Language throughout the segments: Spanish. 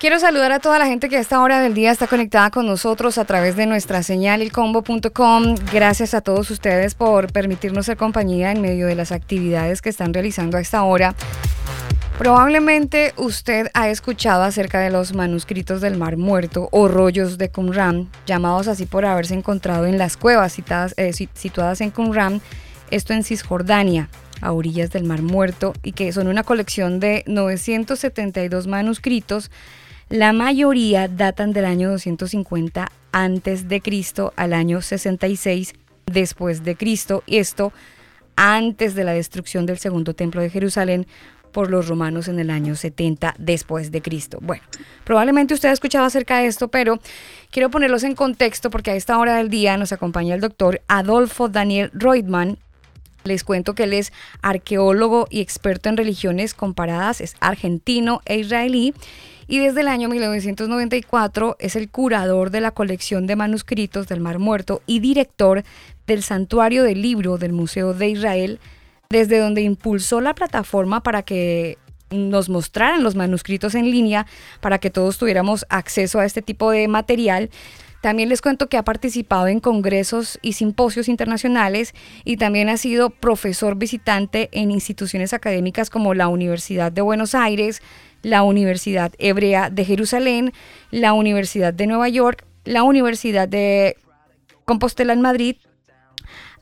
Quiero saludar a toda la gente que a esta hora del día está conectada con nosotros a través de nuestra señal elcombo.com. Gracias a todos ustedes por permitirnos ser compañía en medio de las actividades que están realizando a esta hora. Probablemente usted ha escuchado acerca de los manuscritos del Mar Muerto o rollos de Qumran, llamados así por haberse encontrado en las cuevas eh, situadas en Qumran, esto en Cisjordania, a orillas del Mar Muerto, y que son una colección de 972 manuscritos la mayoría datan del año 250 antes de Cristo al año 66 después de Cristo, y esto antes de la destrucción del segundo templo de Jerusalén por los romanos en el año 70 después de Cristo. Bueno, probablemente usted ha escuchado acerca de esto, pero quiero ponerlos en contexto porque a esta hora del día nos acompaña el doctor Adolfo Daniel Reutemann. Les cuento que él es arqueólogo y experto en religiones comparadas, es argentino e israelí y desde el año 1994 es el curador de la colección de manuscritos del Mar Muerto y director del Santuario del Libro del Museo de Israel, desde donde impulsó la plataforma para que nos mostraran los manuscritos en línea, para que todos tuviéramos acceso a este tipo de material. También les cuento que ha participado en congresos y simposios internacionales y también ha sido profesor visitante en instituciones académicas como la Universidad de Buenos Aires, la Universidad Hebrea de Jerusalén, la Universidad de Nueva York, la Universidad de Compostela en Madrid,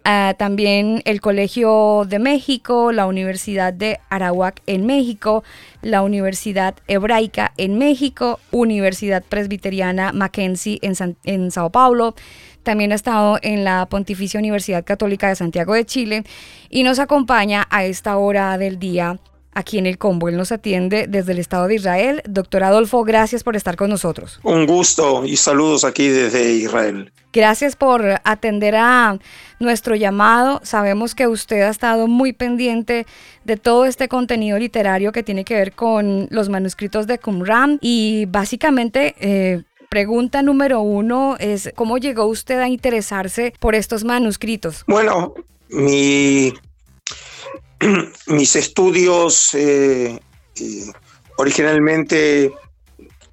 ah, también el Colegio de México, la Universidad de Arawak en México, la Universidad Hebraica en México, Universidad Presbiteriana Mackenzie en, en Sao Paulo. También ha estado en la Pontificia Universidad Católica de Santiago de Chile y nos acompaña a esta hora del día aquí en el Combo. Él nos atiende desde el Estado de Israel. Doctor Adolfo, gracias por estar con nosotros. Un gusto y saludos aquí desde Israel. Gracias por atender a nuestro llamado. Sabemos que usted ha estado muy pendiente de todo este contenido literario que tiene que ver con los manuscritos de Qumran y básicamente... Eh, pregunta número uno es, ¿cómo llegó usted a interesarse por estos manuscritos? Bueno, mi mis estudios eh, originalmente,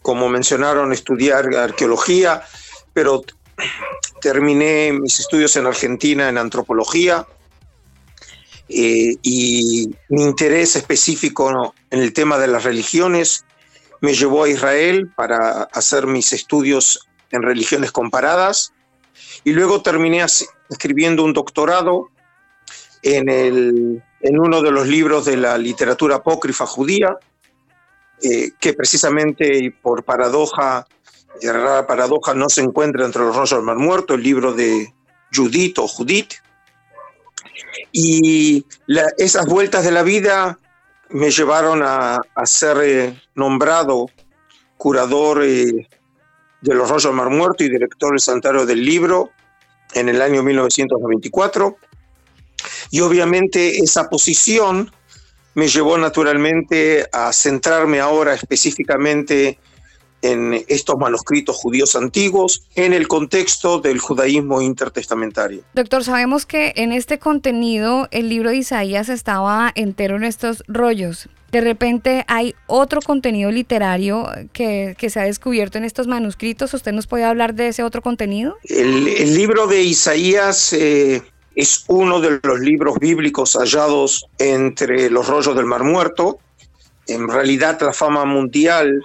como mencionaron, estudiar arqueología, pero terminé mis estudios en Argentina en antropología eh, y mi interés específico en el tema de las religiones me llevó a Israel para hacer mis estudios en religiones comparadas y luego terminé escribiendo un doctorado en el en uno de los libros de la literatura apócrifa judía, eh, que precisamente por paradoja, rara paradoja, no se encuentra entre los rollos del Mar Muerto, el libro de Judith o Judith. Y esas vueltas de la vida me llevaron a, ser eh, nombrado curador eh, de los rollos del Mar Muerto y director del Santuario del Libro en el año 1994. Y obviamente esa posición me llevó naturalmente a centrarme ahora específicamente en estos manuscritos judíos antiguos en el contexto del judaísmo intertestamentario. Doctor, sabemos que en este contenido el libro de Isaías estaba entero en estos rollos. De repente hay otro contenido literario que, se ha descubierto en estos manuscritos. ¿Usted nos puede hablar de ese otro contenido? El, libro de Isaías eh, es uno de los libros bíblicos hallados entre los rollos del Mar Muerto. En realidad la fama mundial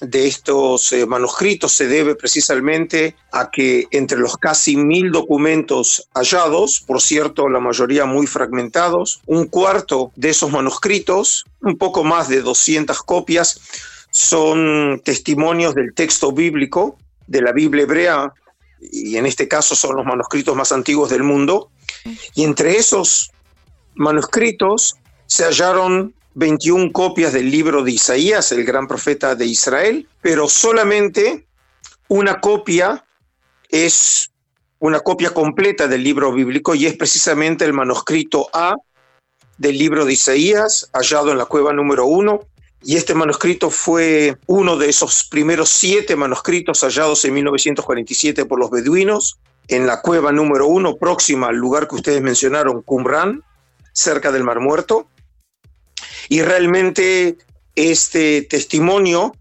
de estos eh, manuscritos se debe precisamente a que entre los casi mil documentos hallados, por cierto, la mayoría muy fragmentados, un cuarto de esos manuscritos, un poco más de 200 copias, son testimonios del texto bíblico, de la Biblia hebrea, y en este caso son los manuscritos más antiguos del mundo, y entre esos manuscritos se hallaron 21 copias del libro de Isaías, el gran profeta de Israel, pero solamente una copia es una copia completa del libro bíblico y es precisamente el manuscrito A del libro de Isaías, hallado en la cueva número uno. Y este manuscrito fue uno de esos primeros siete manuscritos hallados en 1947 por los beduinos en la cueva número uno, próxima al lugar que ustedes mencionaron, Qumran, cerca del Mar Muerto. Y realmente este testimonio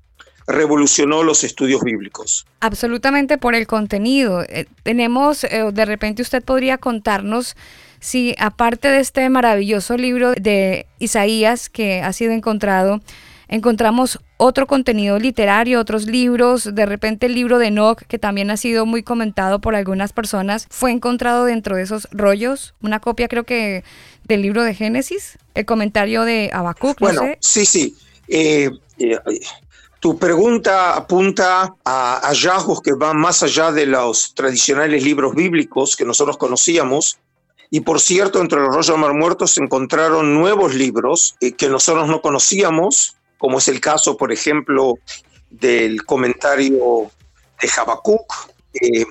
revolucionó los estudios bíblicos. Absolutamente por el contenido. Eh, tenemos, eh, de repente usted podría contarnos si aparte de este maravilloso libro de Isaías que ha sido encontrado, encontramos otro contenido literario, otros libros, de repente el libro de Enoch, que también ha sido muy comentado por algunas personas, fue encontrado dentro de esos rollos, una copia creo que del libro de Génesis, el comentario de Habacuc. Bueno, sí, sí. Eh, tu pregunta apunta a hallazgos que van más allá de los tradicionales libros bíblicos que nosotros conocíamos. Y por cierto, entre los rollos de Mar Muerto se encontraron nuevos libros eh, que nosotros no conocíamos, como es el caso, por ejemplo, del comentario de Habacuc, eh,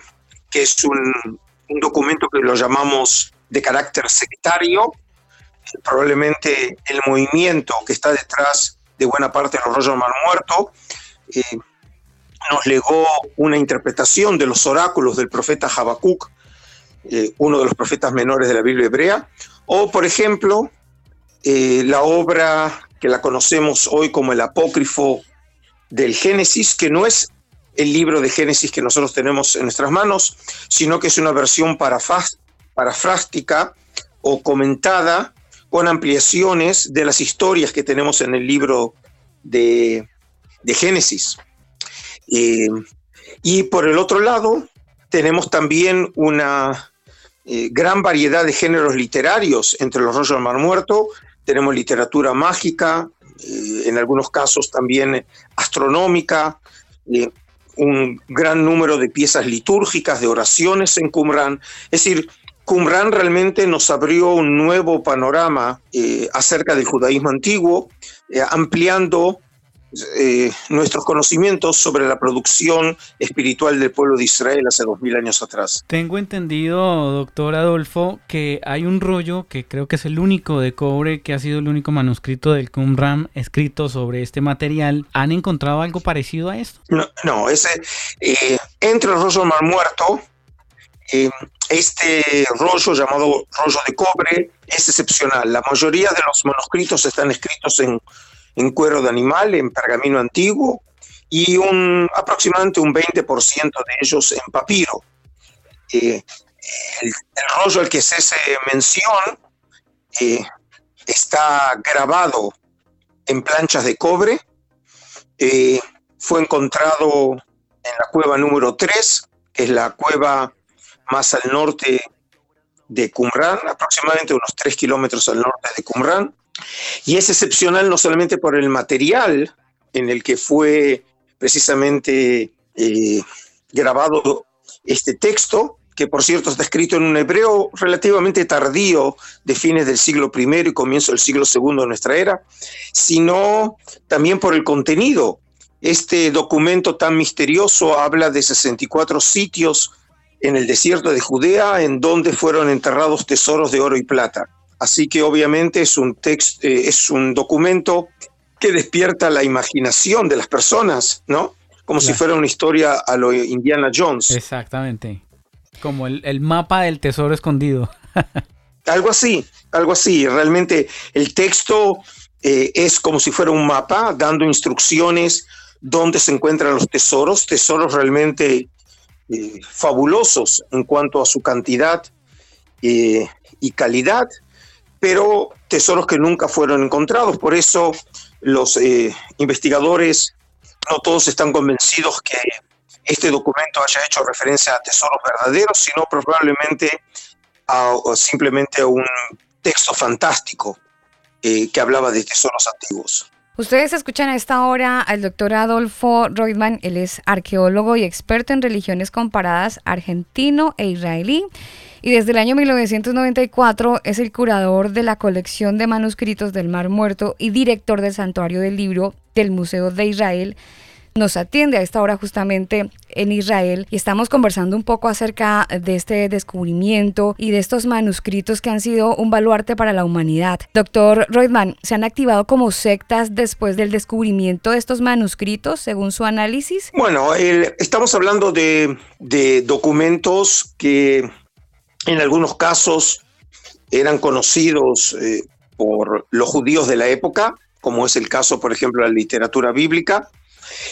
que es un, documento que lo llamamos de carácter sectario. Probablemente el movimiento que está detrás de buena parte de los rollos Mar Muerto, eh, nos legó una interpretación de los oráculos del profeta Habacuc, eh, uno de los profetas menores de la Biblia hebrea, o por ejemplo, la obra que la conocemos hoy como el apócrifo del Génesis, que no es el libro de Génesis que nosotros tenemos en nuestras manos, sino que es una versión parafrástica o comentada con ampliaciones de las historias que tenemos en el libro de, Génesis. Eh, y por el otro lado, tenemos también una eh, gran variedad de géneros literarios entre los rollos Mar Muerto. Tenemos literatura mágica, eh, en algunos casos también astronómica, un gran número de piezas litúrgicas, de oraciones en Qumran. Es decir, Qumran realmente nos abrió un nuevo panorama eh, acerca del judaísmo antiguo, eh, ampliando eh, nuestros conocimientos sobre la producción espiritual del pueblo de Israel hace dos mil años atrás. Tengo entendido, doctor Adolfo, que hay un rollo que creo que es el único de cobre, que ha sido el único manuscrito del Qumran escrito sobre este material. ¿Han encontrado algo parecido a esto? No, no ese, entre los rollos Mar Muerto, este rollo llamado rollo de cobre es excepcional. La mayoría de los manuscritos están escritos en, cuero de animal, en pergamino antiguo, y un, aproximadamente un 20% de ellos en papiro. Eh, el, rollo al que se hace mención eh, está grabado en planchas de cobre. Eh, fue encontrado en la cueva número 3, que es la cueva más al norte de Qumran, aproximadamente unos 3 kilómetros al norte de Qumran, y es excepcional no solamente por el material en el que fue precisamente eh, grabado este texto, que por cierto está escrito en un hebreo relativamente tardío de fines del siglo I y comienzo del siglo II de nuestra era, sino también por el contenido. Este documento tan misterioso habla de 64 sitios en el desierto de Judea, en donde fueron enterrados tesoros de oro y plata. Así que obviamente es un texto, eh, es un documento que despierta la imaginación de las personas, ¿no? Como si fuera una historia a lo Indiana Jones. Exactamente. Como el, mapa del tesoro escondido. algo así, algo así. Realmente el texto eh, es como si fuera un mapa dando instrucciones dónde se encuentran los tesoros, tesoros realmente eh, fabulosos en cuanto a su cantidad eh, y calidad, pero tesoros que nunca fueron encontrados. Por eso los eh, investigadores no todos están convencidos que este documento haya hecho referencia a tesoros verdaderos, sino probablemente a, simplemente a un texto fantástico que hablaba de tesoros antiguos. Ustedes escuchan a esta hora al doctor Adolfo Reutemann, él es arqueólogo y experto en religiones comparadas argentino e israelí y desde el año 1994 es el curador de la colección de manuscritos del Mar Muerto y director del santuario del libro del Museo de Israel. Nos atiende a esta hora justamente en Israel y estamos conversando un poco acerca de este descubrimiento y de estos manuscritos que han sido un baluarte para la humanidad. Doctor Reutemann, ¿se han activado como sectas después del descubrimiento de estos manuscritos, según su análisis? Bueno, estamos hablando de, documentos que en algunos casos eran conocidos eh, por los judíos de la época, como es el caso, por ejemplo, de la literatura bíblica,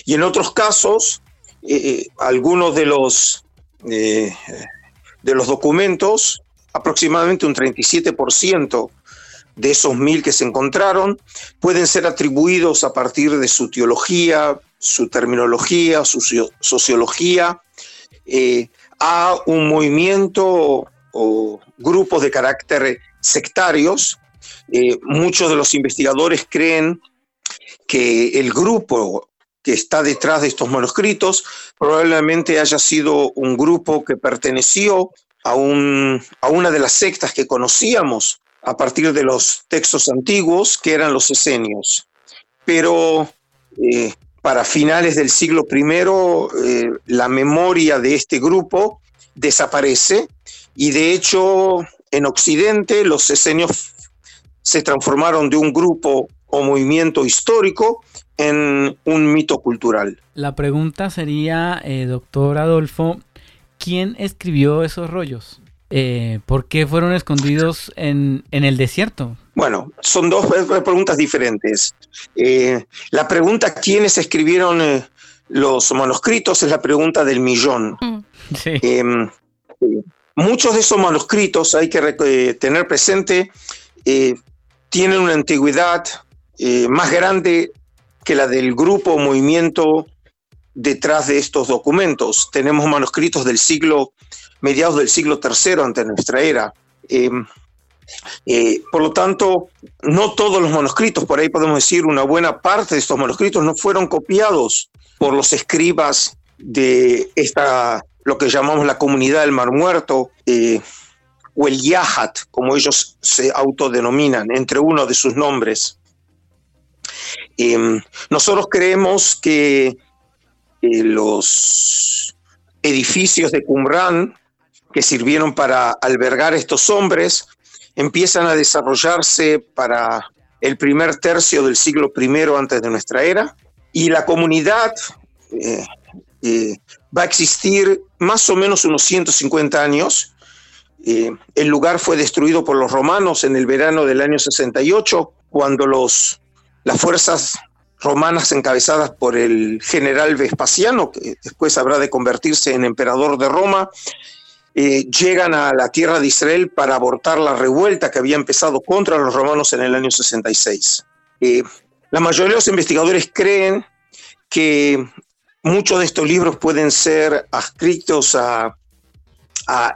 y en otros casos, eh, eh, algunos de los, de los documentos, aproximadamente un 37% de esos mil que se encontraron, pueden ser atribuidos a partir de su teología, su terminología, su sociología, a un movimiento o grupos de carácter sectarios. Eh, muchos de los investigadores creen que el grupo que está detrás de estos manuscritos probablemente haya sido un grupo que perteneció a, un, a una de las sectas que conocíamos a partir de los textos antiguos, que eran los esenios. Pero eh, para finales del siglo I eh, la memoria de este grupo desaparece y de hecho en Occidente los esenios se transformaron de un grupo o movimiento histórico en un mito cultural. La pregunta sería, eh, doctor Adolfo, ¿quién escribió esos rollos? Eh, ¿Por qué fueron escondidos en, en el desierto? Bueno, son dos preguntas diferentes. Eh, la pregunta quiénes escribieron eh, los manuscritos es la pregunta del millón. Mm. Muchos de esos manuscritos, hay que tener presente, tienen una antigüedad más grande que la del grupo o movimiento detrás de estos documentos. Tenemos manuscritos del siglo, mediados del siglo III ante nuestra era. Em, eh, por lo tanto, no todos los manuscritos, por ahí podemos decir una buena parte de estos manuscritos no fueron copiados por los escribas de esta, lo que llamamos la comunidad del Mar Muerto, eh, o el Yahat, como ellos se autodenominan, entre uno de sus nombres. Em, nosotros creemos que los edificios de Qumran que sirvieron para albergar estos hombres empiezan a desarrollarse para el primer tercio del siglo I antes de nuestra era, y la comunidad eh, eh, va a existir más o menos unos 150 años. Eh, el lugar fue destruido por los romanos en el verano del año 68, cuando los, las fuerzas romanas encabezadas por el general Vespasiano, que después habrá de convertirse en emperador de Roma, eh, llegan a la tierra de Israel para abortar la revuelta que había empezado contra los romanos en el año 66. Eh, la mayoría de los investigadores creen que muchos de estos libros pueden ser adscritos a,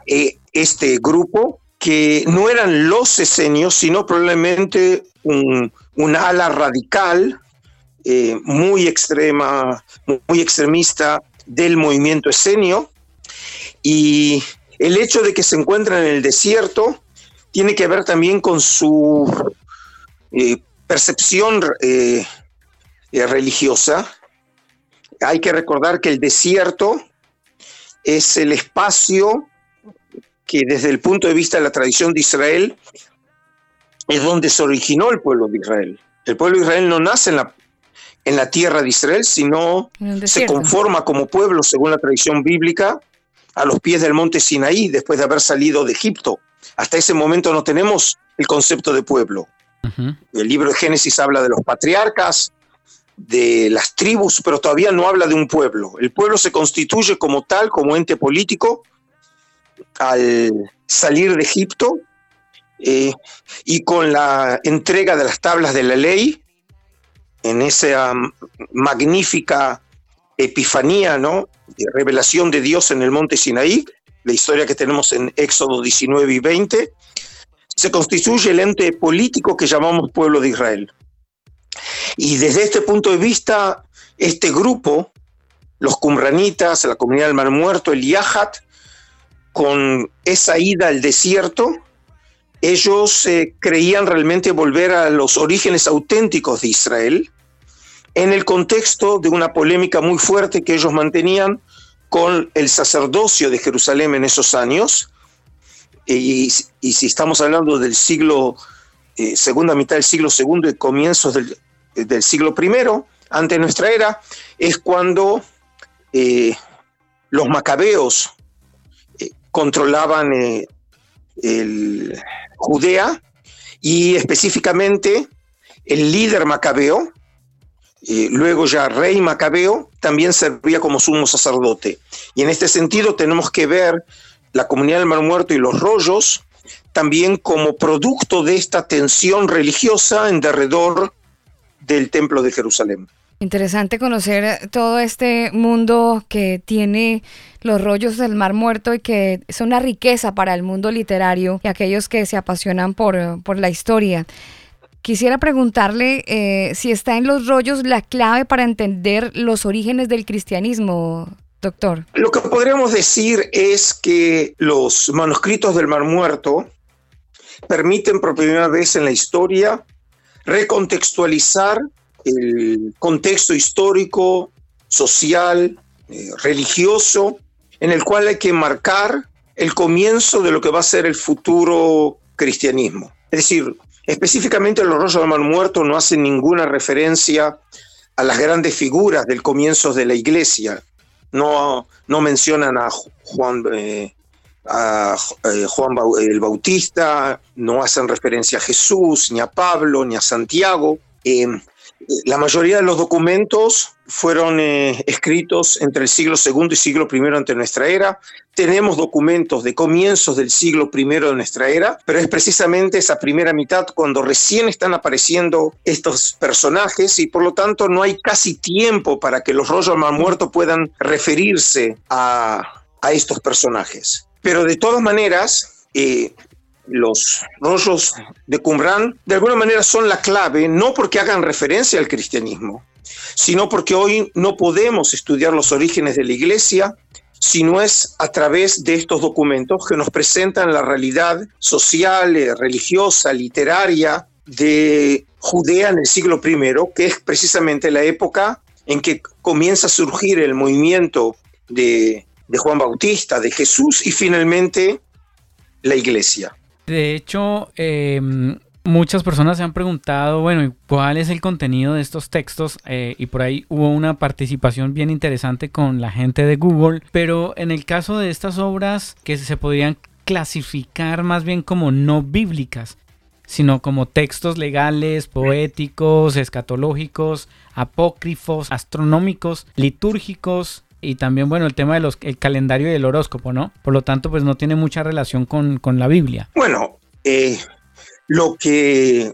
eh, este grupo, que no eran los esenios, sino probablemente un, ala radical muy extrema, muy extremista del movimiento esenio. Y el hecho de que se encuentran en el desierto tiene que ver también con su eh, percepción eh, eh, religiosa. Hay que recordar que el desierto es el espacio que desde el punto de vista de la tradición de Israel es donde se originó el pueblo de Israel. El pueblo de Israel no nace en la, en la tierra de Israel, sino se conforma como pueblo según la tradición bíblica a los pies del monte Sinaí después de haber salido de Egipto. Hasta ese momento no tenemos el concepto de pueblo. El libro de Génesis habla de los patriarcas, de las tribus, pero todavía no habla de un pueblo. El pueblo se constituye como tal, como ente político, al salir de Egipto eh, y con la entrega de las tablas de la ley, en esa magnífica epifanía, ¿no? revelación de Dios en el monte Sinaí, la historia que tenemos en Éxodo 19 y 20, se constituye el ente político que llamamos pueblo de Israel. Y desde este punto de vista, este grupo, los cumranitas, la comunidad del Mar Muerto, el Yahat, con esa ida al desierto, ellos eh, creían realmente volver a los orígenes auténticos de Israel, en el contexto de una polémica muy fuerte que ellos mantenían con el sacerdocio de Jerusalén en esos años. Y, si estamos hablando del siglo, eh, segunda mitad del siglo segundo y comienzos del, del siglo primero, ante nuestra era, es cuando eh, los macabeos eh, controlaban el Judea y específicamente el líder macabeo, luego ya rey macabeo, también servía como sumo sacerdote. Y en este sentido tenemos que ver la comunidad del Mar Muerto y los rollos también como producto de esta tensión religiosa en derredor del Templo de Jerusalén. Interesante conocer todo este mundo que tiene los rollos del Mar Muerto y que es una riqueza para el mundo literario y aquellos que se apasionan por, por la historia. Quisiera preguntarle eh, si está en los rollos la clave para entender los orígenes del cristianismo, doctor. Lo que podríamos decir es que los manuscritos del Mar Muerto permiten por primera vez en la historia recontextualizar el contexto histórico, social, eh, religioso, en el cual hay que marcar el comienzo de lo que va a ser el futuro cristianismo. Es decir, específicamente los rollos del mar muerto no hacen ninguna referencia a las grandes figuras del comienzo de la iglesia. No, no mencionan a Juan, eh, a eh, Juan el Bautista, no hacen referencia a Jesús, ni a Pablo, ni a Santiago. La mayoría de los documentos fueron eh, escritos entre el siglo II y siglo I ante nuestra era. Tenemos documentos de comienzos del siglo I de nuestra era, pero es precisamente esa primera mitad cuando recién están apareciendo estos personajes y por lo tanto no hay casi tiempo para que los rollos mal muertos puedan referirse a estos personajes. Pero de todas maneras, eh, los rollos de Qumran de alguna manera son la clave, no porque hagan referencia al cristianismo, sino porque hoy no podemos estudiar los orígenes de la iglesia si no es a través de estos documentos que nos presentan la realidad social, eh, religiosa, literaria de Judea en el siglo I, que es precisamente la época en que comienza a surgir el movimiento de, de Juan Bautista, de Jesús y finalmente la iglesia. De hecho, em, muchas personas se han preguntado, bueno, ¿cuál es el contenido de estos textos? Eh, y por ahí hubo una participación bien interesante con la gente de Google, pero en el caso de estas obras que se podrían clasificar más bien como no bíblicas, sino como textos legales, poéticos, escatológicos, apócrifos, astronómicos, litúrgicos, y también, bueno, el tema del el calendario y el horóscopo, ¿no? Por lo tanto, pues no tiene mucha relación con, la Biblia. Bueno, eh, lo que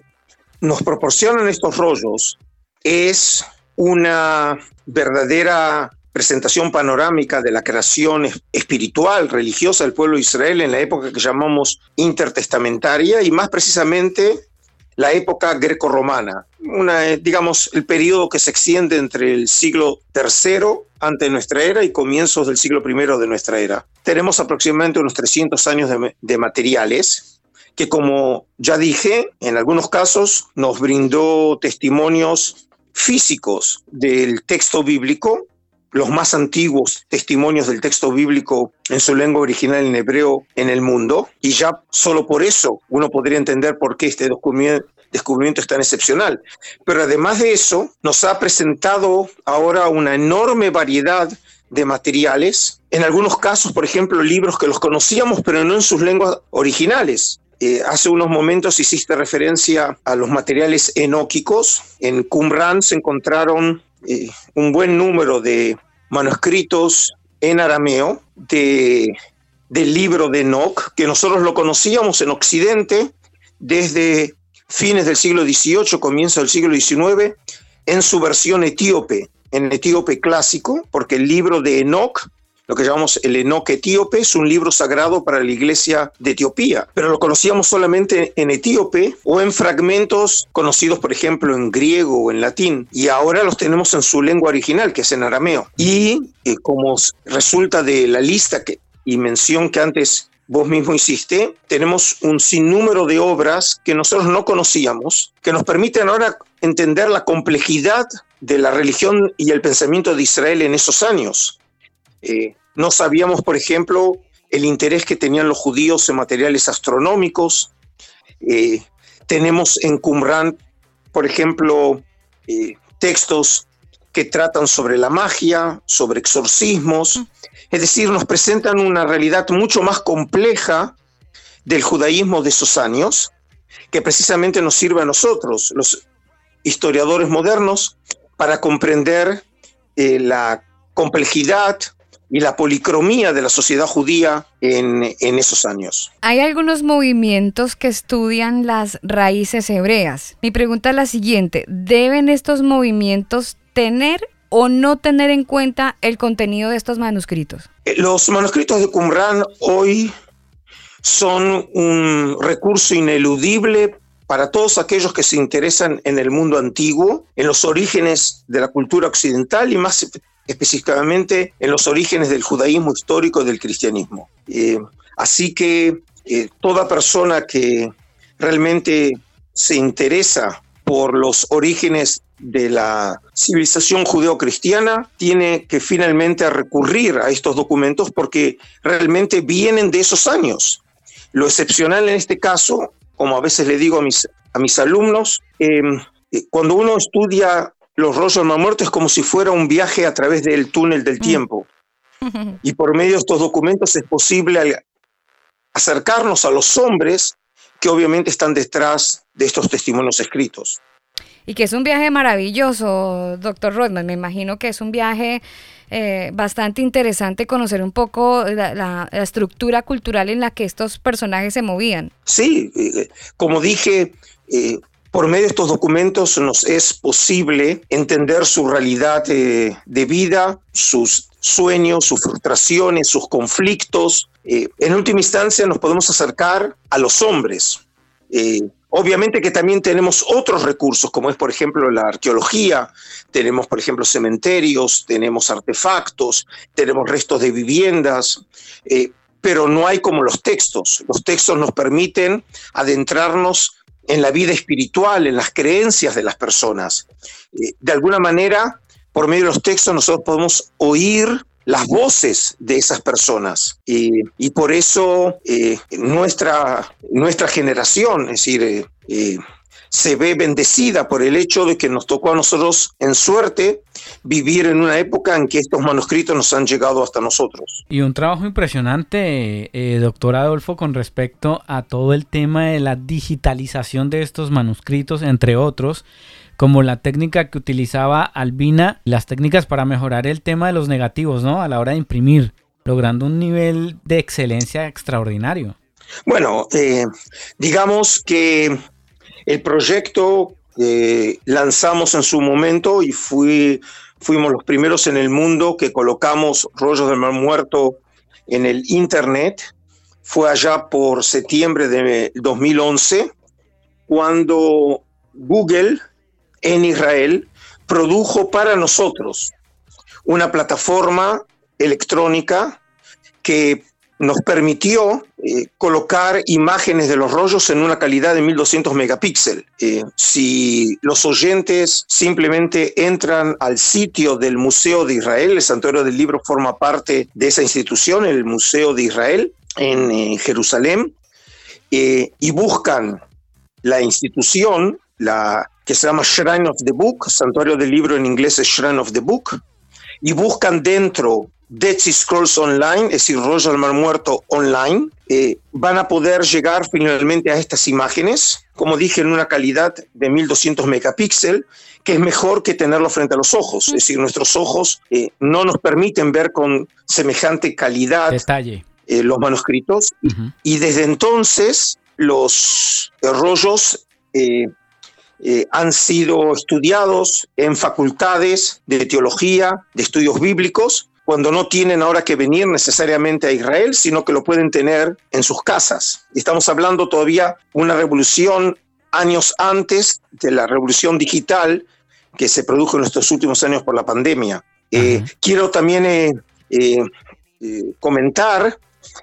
nos proporcionan estos rollos es una verdadera presentación panorámica de la creación espiritual, religiosa del pueblo de Israel en la época que llamamos intertestamentaria y más precisamente la época greco-romana, una, digamos, el periodo que se extiende entre el siglo III ante nuestra era y comienzos del siglo I de nuestra era. Tenemos aproximadamente unos 300 años de, materiales que, como ya dije, en algunos casos nos brindó testimonios físicos del texto bíblico, los más antiguos testimonios del texto bíblico en su lengua original en hebreo en el mundo, y ya solo por eso uno podría entender por qué este documento, descubrimiento es tan excepcional. Pero además de eso, nos ha presentado ahora una enorme variedad de materiales, en algunos casos, por ejemplo, libros que los conocíamos, pero no en sus lenguas originales. Eh, hace unos momentos hiciste referencia a los materiales enóquicos. En Qumran se encontraron eh, un buen número de manuscritos en arameo de, del libro de Enoch, que nosotros lo conocíamos en Occidente desde fines del siglo XVIII, comienzo del siglo XIX, en su versión etíope, en etíope clásico, porque el libro de Enoch, lo que llamamos el Enoch etíope, es un libro sagrado para la iglesia de Etiopía, pero lo conocíamos solamente en etíope o en fragmentos conocidos, por ejemplo, en griego o en latín, y ahora los tenemos en su lengua original, que es en arameo. Y eh, como resulta de la lista que, y mención que antes vos mismo hiciste, tenemos un sinnúmero de obras que nosotros no conocíamos, que nos permiten ahora entender la complejidad de la religión y el pensamiento de Israel en esos años. Eh, no sabíamos, por ejemplo, el interés que tenían los judíos en materiales astronómicos. Eh, tenemos en Qumran, por ejemplo, eh, textos que tratan sobre la magia, sobre exorcismos, es decir, nos presentan una realidad mucho más compleja del judaísmo de esos años, que precisamente nos sirve a nosotros, los historiadores modernos, para comprender eh, la complejidad y la policromía de la sociedad judía en, en, esos años. Hay algunos movimientos que estudian las raíces hebreas. Mi pregunta es la siguiente, ¿deben estos movimientos tener o no tener en cuenta el contenido de estos manuscritos? Eh, los manuscritos de Qumran hoy son un recurso ineludible para todos aquellos que se interesan en el mundo antiguo, en los orígenes de la cultura occidental y más específicamente en los orígenes del judaísmo histórico y del cristianismo. Eh, así que eh, toda persona que realmente se interesa por los orígenes de la civilización judeocristiana tiene que finalmente recurrir a estos documentos porque realmente vienen de esos años. Lo excepcional en este caso, como a veces le digo a mis, a mis alumnos, em, eh, cuando uno estudia los rollos de la muerte es como si fuera un viaje a través del túnel del mm. tiempo. Y por medio de estos documentos es posible acercarnos a los hombres que obviamente están detrás de estos testimonios escritos. Y que es un viaje maravilloso, doctor Rodman. Me imagino que es un viaje eh, bastante interesante conocer un poco la, estructura cultural en la que estos personajes se movían. Sí, eh, como dije, eh, por medio de estos documentos nos es posible entender su realidad de vida, sus sueños, sus frustraciones, sus conflictos. en última instancia nos podemos acercar a los hombres. Obviamente que también tenemos otros recursos, como es por ejemplo la arqueología, tenemos por ejemplo cementerios, tenemos artefactos, tenemos restos de viviendas, eh, pero no hay como los textos. Los textos nos permiten adentrarnos en la vida espiritual, en las creencias de las personas. Eh, de alguna manera, por medio de los textos nosotros podemos oír las voces de esas personas. Y, por eso eh, nuestra, nuestra generación, es decir, eh, se ve bendecida por el hecho de que nos tocó a nosotros en suerte vivir en una época en que estos manuscritos nos han llegado hasta nosotros. Y un trabajo impresionante, doctor Adolfo, con respecto a todo el tema de la digitalización de estos manuscritos, entre otros como la técnica que utilizaba Albina, las técnicas para mejorar el tema de los negativos, ¿no? A la hora de imprimir, logrando un nivel de excelencia extraordinario. Bueno, eh, digamos que el proyecto que lanzamos en su momento y fui, fuimos los primeros en el mundo que colocamos rollos del mar muerto en el Internet. Fue allá por septiembre de 2011, cuando Google en Israel produjo para nosotros una plataforma electrónica que nos permitió eh, colocar imágenes de los rollos en una calidad de 1200 megapíxeles. Eh, si los oyentes simplemente entran al sitio del Museo de Israel, el Santuario del Libro forma parte de esa institución, el Museo de Israel en eh, Jerusalén, y buscan la institución, la que se llama Shrine of the Book, Santuario del Libro en inglés es Shrine of the Book, y buscan dentro Dead Sea Scrolls Online, es decir, Rollo del Mar Muerto Online, eh, van a poder llegar finalmente a estas imágenes, como dije, en una calidad de 1200 megapíxeles, que es mejor que tenerlo frente a los ojos. Es decir, nuestros ojos eh, no nos permiten ver con semejante calidad Detalle. Eh, los manuscritos. Y desde entonces los rollos eh, han sido estudiados en facultades de teología, de estudios bíblicos, cuando no tienen ahora que venir necesariamente a Israel, sino que lo pueden tener en sus casas. Estamos hablando todavía de una revolución años antes de la revolución digital que se produjo en estos últimos años por la pandemia. Eh, quiero también eh, comentar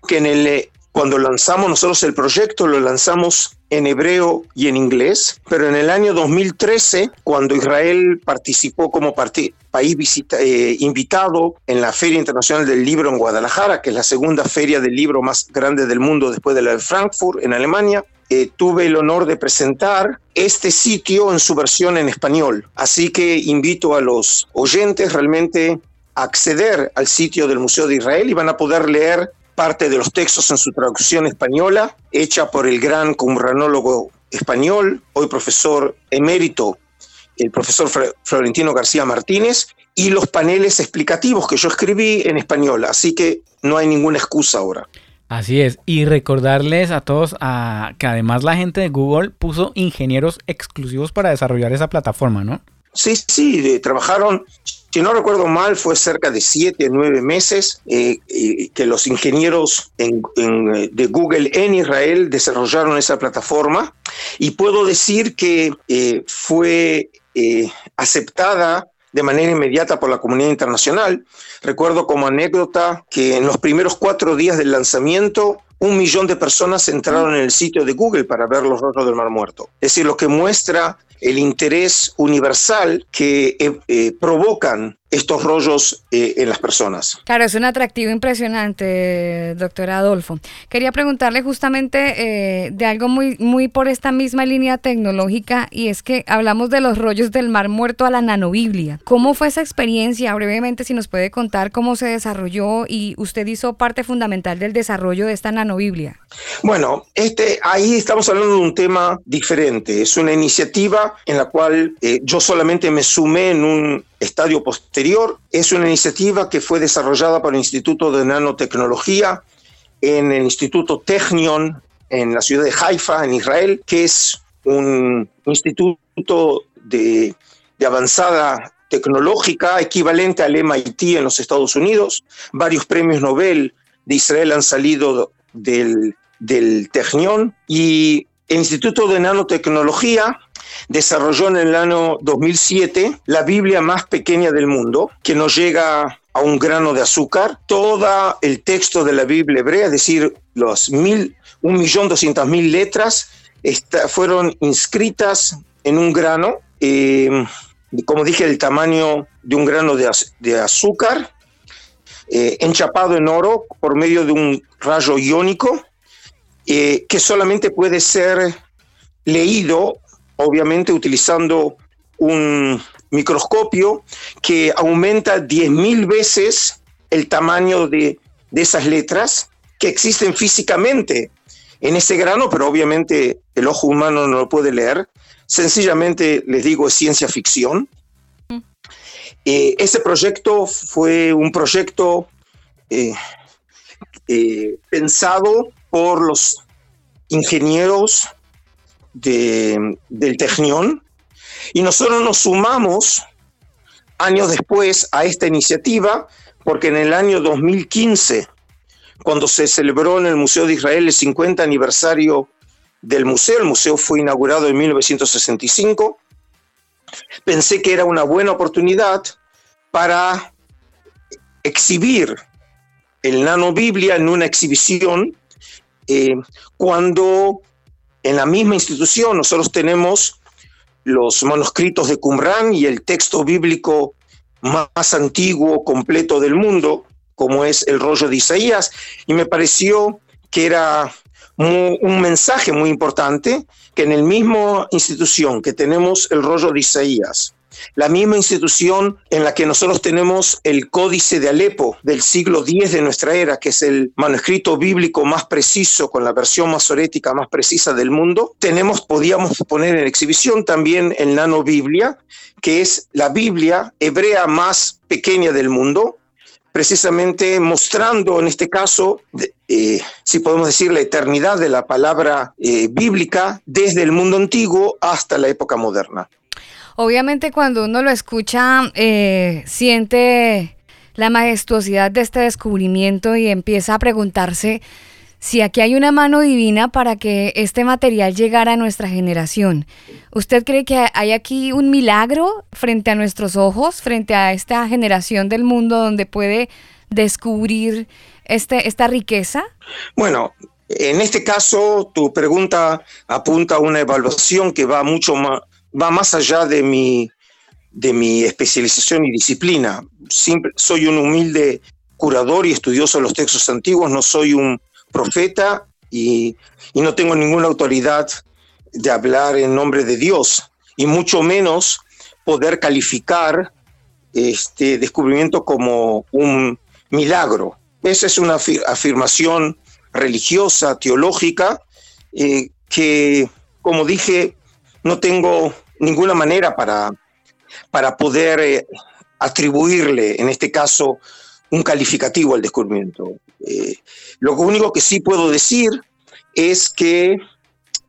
que en el cuando lanzamos nosotros el proyecto, lo lanzamos en hebreo y en inglés, pero en el año 2013, cuando Israel participó como país eh, invitado en la Feria Internacional del Libro en Guadalajara, que es la segunda feria del libro más grande del mundo después de la de Frankfurt en Alemania, eh, tuve el honor de presentar este sitio en su versión en español. Así que invito a los oyentes realmente a acceder al sitio del Museo de Israel y van a poder leer parte de los textos en su traducción española, hecha por el gran cumranólogo español, hoy profesor emérito, el profesor Florentino García Martínez, y los paneles explicativos que yo escribí en español, así que no hay ninguna excusa ahora. Así es, y recordarles a todos a, que además la gente de Google puso ingenieros exclusivos para desarrollar esa plataforma, ¿no? Sí, sí, trabajaron, si no recuerdo mal, fue cerca de siete, nueve meses eh, que los ingenieros en, eh, de Google en Israel desarrollaron esa plataforma y puedo decir que eh, fue aceptada de manera inmediata por la comunidad internacional. Recuerdo como anécdota que en los primeros cuatro días del lanzamiento un millón de personas entraron en el sitio de Google para ver los rostros del Mar Muerto. Es decir, lo que muestra el interés universal que eh, eh, provocan estos rollos eh, en las personas. Claro, es un atractivo impresionante, doctor Adolfo. Quería preguntarle justamente de algo muy, muy por esta misma línea tecnológica y es que hablamos de los rollos del Mar Muerto a la nanobiblia. ¿Cómo fue esa experiencia? Brevemente, si nos puede contar cómo se desarrolló y usted hizo parte fundamental del desarrollo de esta nanobiblia. Bueno, este, ahí estamos hablando de un tema diferente. Es una iniciativa en la cual eh, yo solamente me sumé en un estadio posterior. Es una iniciativa que fue desarrollada por el Instituto de Nanotecnología en el Instituto Technion en la ciudad de Haifa, en Israel, que es un instituto de, avanzada tecnológica equivalente al MIT en los Estados Unidos. Varios premios Nobel de Israel han salido del, del Technion y el Instituto de Nanotecnología desarrolló en el año 2007 la Biblia más pequeña del mundo, que nos llega a un grano de azúcar. Todo el texto de la Biblia hebrea, es decir, los mil, un millón doscientas mil letras, fueron inscritas en un grano, eh, como dije, el tamaño de un grano de, azúcar, eh, enchapado en oro por medio de un rayo iónico, eh, que solamente puede ser leído obviamente utilizando un microscopio que aumenta 10.000 veces el tamaño de, esas letras que existen físicamente en ese grano, pero obviamente el ojo humano no lo puede leer. Sencillamente, les digo, es ciencia ficción. Mm. Eh, ese proyecto fue un proyecto eh, eh, pensado por los ingenieros del Tecnión y nosotros nos sumamos años después a esta iniciativa porque en el año 2015, cuando se celebró en el Museo de Israel el 50 aniversario del museo, el museo fue inaugurado en 1965, pensé que era una buena oportunidad para exhibir el Nano Biblia en una exhibición eh, cuando en la misma institución nosotros tenemos los manuscritos de Qumran y el texto bíblico más antiguo, completo del mundo, como es el rollo de Isaías, y me pareció que era un mensaje muy importante que en el mismo institución que tenemos el rollo de Isaías, la misma institución en la que nosotros tenemos el Códice de Alepo del siglo X de nuestra era, que es el manuscrito bíblico más preciso, con la versión masorética más precisa del mundo, tenemos, podíamos poner en exhibición también el Nano Biblia, que es la Biblia hebrea más pequeña del mundo, precisamente mostrando en este caso, eh, si podemos decir, la eternidad de la palabra eh, bíblica desde el mundo antiguo hasta la época moderna. Obviamente cuando uno lo escucha, eh, siente la majestuosidad de este descubrimiento y empieza a preguntarse si aquí hay una mano divina para que este material llegara a nuestra generación. ¿Usted cree que hay aquí un milagro frente a nuestros ojos, frente a esta generación del mundo donde puede descubrir este, esta riqueza? Bueno, En este caso, tu pregunta apunta a una evaluación que va mucho más, va más allá de mi, de mi especialización y disciplina. soy un humilde curador y estudioso de los textos antiguos, no soy un profeta y, no tengo ninguna autoridad de hablar en nombre de Dios, y mucho menos poder calificar este descubrimiento como un milagro. Esa es una afirmación religiosa, teológica, eh, que, como dije, no tengo ninguna manera para, para poder eh, atribuirle, en este caso, un calificativo al descubrimiento. Eh, lo único que sí puedo decir es que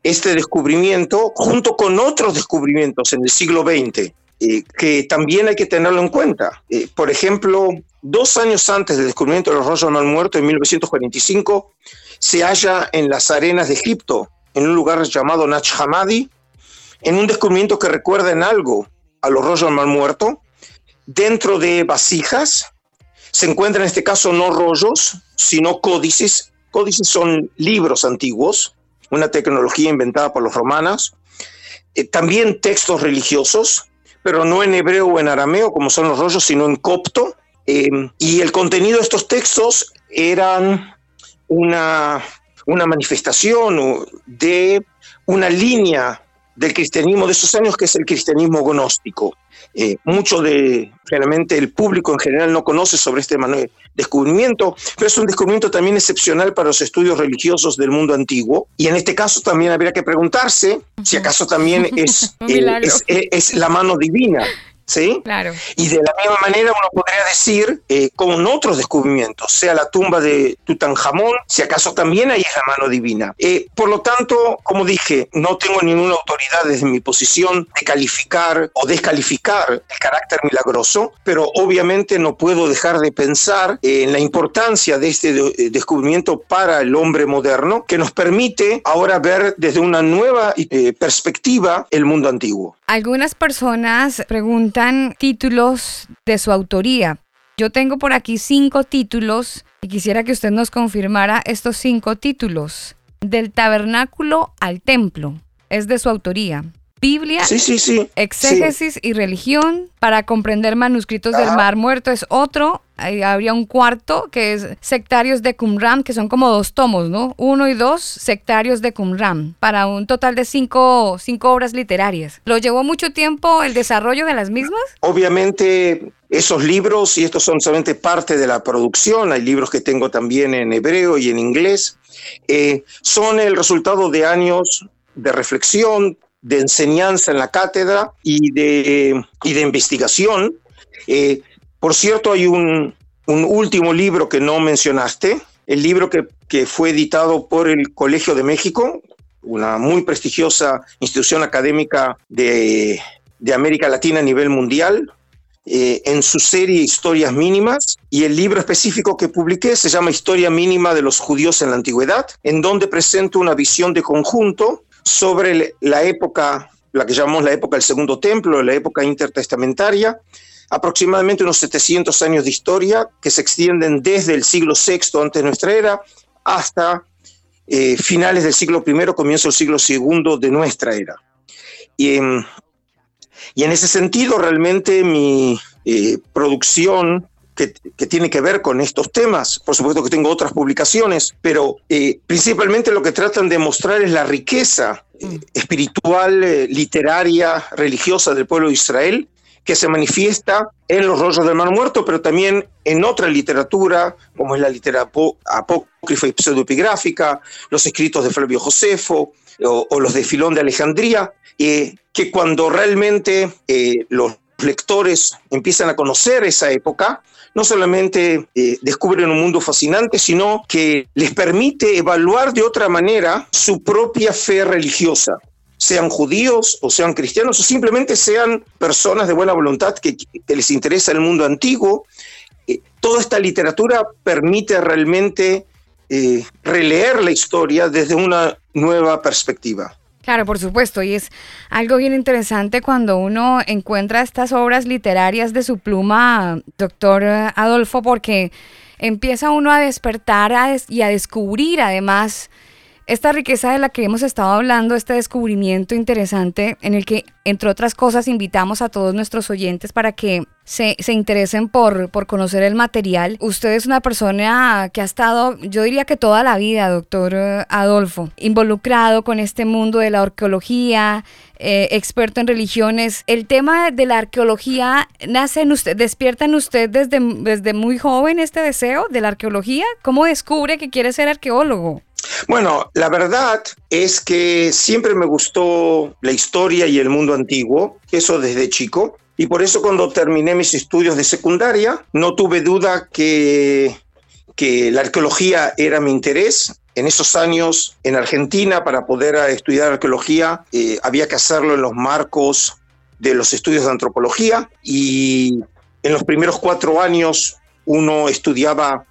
este descubrimiento, junto con otros descubrimientos en el siglo XX, que también hay que tenerlo en cuenta. por ejemplo, dos años antes del descubrimiento de los rollos mal muertos, en 1945, se halla en las arenas de Egipto, en un lugar llamado Nach Hamadi, en un descubrimiento que recuerda en algo a los rollos mal muerto. Dentro de vasijas se encuentran en este caso no rollos, sino códices. Códices son libros antiguos, una tecnología inventada por los romanos. Eh, también textos religiosos, pero no en hebreo o en arameo como son los rollos, sino en copto. Eh, y el contenido de estos textos eran una manifestación de una línea del cristianismo de esos años que es el cristianismo gnóstico. Eh, mucho de, realmente el público en general no conoce sobre este descubrimiento, pero es un descubrimiento también excepcional para los estudios religiosos del mundo antiguo. Y en este caso también habría que preguntarse si acaso también es, eh, es, es, la mano divina ¿sí? Claro. Y de la misma manera uno podría decir, eh, con otros descubrimientos, sea la tumba de Tutankamón, si acaso también ahí es la mano divina. Eh, por lo tanto, como dije, no tengo ninguna autoridad desde mi posición de calificar o descalificar el carácter milagroso, pero obviamente no puedo dejar de pensar en la importancia de este eh, descubrimiento para el hombre moderno, que nos permite ahora ver desde una nueva perspectiva el mundo antiguo. Algunas personas preguntan títulos de su autoría. Yo tengo por aquí cinco títulos y quisiera que usted nos confirmara estos cinco títulos. Del tabernáculo al templo. Es de su autoría. Biblia, sí, sí, sí, exégesis y religión para comprender manuscritos del Mar Muerto es otro. Habría un cuarto que es Sectarios de Qumran, que son como dos tomos, ¿no? Uno y dos Sectarios de Qumran, para un total de cinco, cinco obras literarias. ¿Lo llevó mucho tiempo el desarrollo de las mismas? Obviamente esos libros, y estos son solamente parte de la producción, hay libros que tengo también en hebreo y en inglés, eh, son el resultado de años de reflexión, de enseñanza en la cátedra y de, y de investigación. Eh, por cierto, hay un, un, último libro que no mencionaste, el libro que, que, fue editado por el Colegio de México, una muy prestigiosa institución académica de, de América Latina a nivel mundial, eh, en su serie Historias Mínimas y el libro específico que publiqué se llama Historia Mínima de los Judíos en la Antigüedad, en donde presento una visión de conjunto sobre la época, la que llamamos la época del Segundo Templo, la época intertestamentaria, aproximadamente unos 700 años de historia que se extienden desde el siglo VI antes de nuestra era hasta eh, finales del siglo I, comienzo del siglo II de nuestra era. Y, em, y en ese sentido, realmente mi eh, producción que, tiene que ver con estos temas. Por supuesto que tengo otras publicaciones, pero eh, principalmente lo que tratan de mostrar es la riqueza mm. espiritual, literaria, religiosa del pueblo de Israel, que se manifiesta en los rollos del Mar Muerto, pero también en otra literatura, como es la literatura apócrifa y pseudoepigráfica, los escritos de Flavio Josefo o, los de Filón de Alejandría, que cuando realmente los lectores empiezan a conocer esa época, no solamente eh, descubren un mundo fascinante, sino que les permite evaluar de otra manera su propia fe religiosa sean judíos o sean cristianos o simplemente sean personas de buena voluntad que, les interesa el mundo antiguo. Eh, toda esta literatura permite realmente eh, releer la historia desde una nueva perspectiva. Claro, por supuesto, y es algo bien interesante cuando uno encuentra estas obras literarias de su pluma, doctor Adolfo, porque empieza uno a despertar y a descubrir además esta riqueza de la que hemos estado hablando, este descubrimiento interesante en el que, entre otras cosas, invitamos a todos nuestros oyentes para que se, se, interesen por, por conocer el material. Usted es una persona que ha estado, yo diría que toda la vida, doctor eh, Adolfo, involucrado con este mundo de la arqueología, eh, experto en religiones. El tema de la arqueología nace en usted, despierta en usted desde, desde muy joven este deseo de la arqueología. ¿Cómo descubre que quiere ser arqueólogo? Bueno, la verdad es que siempre me gustó la historia y el mundo antiguo, eso desde chico. Y por eso cuando terminé mis estudios de secundaria, no tuve duda que, que la arqueología era mi interés. En esos años en Argentina, para poder estudiar arqueología, eh, había que hacerlo en los marcos de los estudios de antropología y en los primeros cuatro años uno estudiaba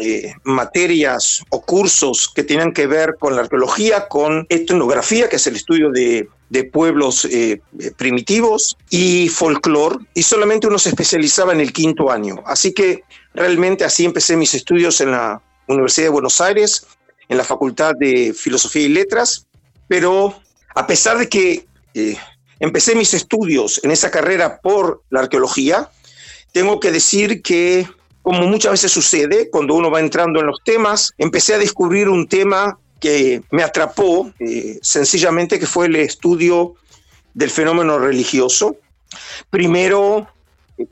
eh, materias o cursos que tenían que ver con la arqueología, con etnografía, que es el estudio de, pueblos eh, primitivos, y folclore, y solamente uno se especializaba en el quinto año. Así que realmente así empecé mis estudios en la Universidad de Buenos Aires, en la Facultad de Filosofía y Letras, pero a pesar de que eh, empecé mis estudios en esa carrera por la arqueología, tengo que decir que como muchas veces sucede cuando uno va entrando en los temas, empecé a descubrir un tema que me atrapó, eh, sencillamente que fue el estudio del fenómeno religioso. Primero,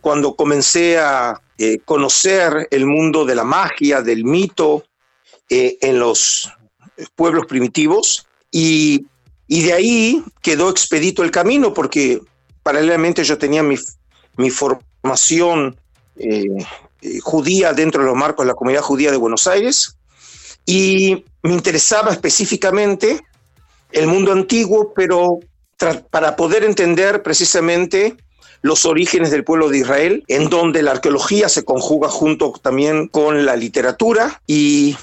cuando comencé a eh, conocer el mundo de la magia, del mito eh, en los pueblos primitivos, y, de ahí quedó expedito el camino, porque paralelamente yo tenía mi, mi formación judía dentro de los marcos de la comunidad judía de Buenos Aires y me interesaba específicamente el mundo antiguo, pero para poder entender precisamente los orígenes del pueblo de Israel, en donde la arqueología se conjuga junto también con la literatura y,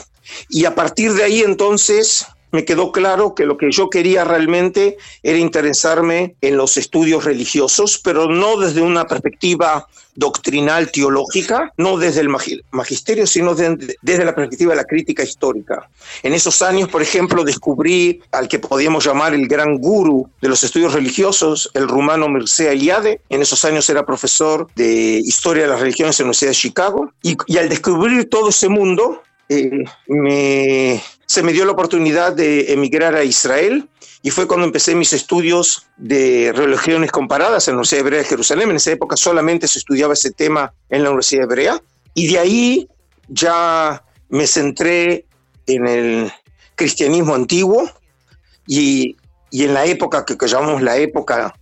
y a partir de ahí entonces me quedó claro que lo que yo quería realmente era interesarme en los estudios religiosos, pero no desde una perspectiva doctrinal teológica, no desde el magisterio, sino desde la perspectiva de la crítica histórica. En esos años, por ejemplo, descubrí al que podíamos llamar el gran guru de los estudios religiosos, el rumano Mircea Eliade. En esos años era profesor de historia de las religiones en la Universidad de Chicago. Y, al descubrir todo ese mundo, eh, me, se me dio la oportunidad de emigrar a Israel y fue cuando empecé mis estudios de religiones comparadas en la Universidad Hebrea de Jerusalén. En esa época solamente se estudiaba ese tema en la Universidad Hebrea y de ahí ya me centré en el cristianismo antiguo y, y en la época que, llamamos la época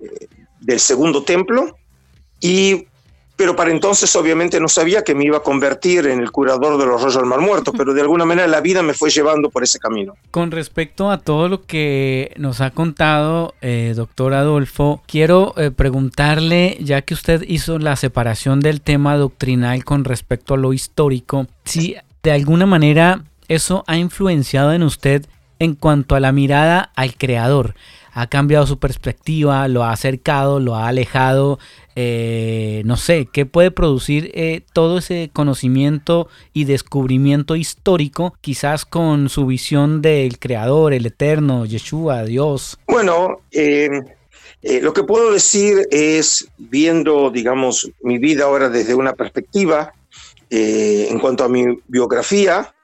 eh, del Segundo Templo y pero para entonces obviamente no sabía que me iba a convertir en el curador de los rollos del mar muerto, pero de alguna manera la vida me fue llevando por ese camino. Con respecto a todo lo que nos ha contado, eh, doctor Adolfo, quiero eh, preguntarle, ya que usted hizo la separación del tema doctrinal con respecto a lo histórico, si de alguna manera eso ha influenciado en usted en cuanto a la mirada al creador ha cambiado su perspectiva, lo ha acercado, lo ha alejado, eh, no sé, ¿qué puede producir eh, todo ese conocimiento y descubrimiento histórico, quizás con su visión del Creador, el Eterno, Yeshua, Dios? Bueno, eh, lo que puedo decir es, viendo, digamos, mi vida ahora desde una perspectiva, en cuanto a mi biografía,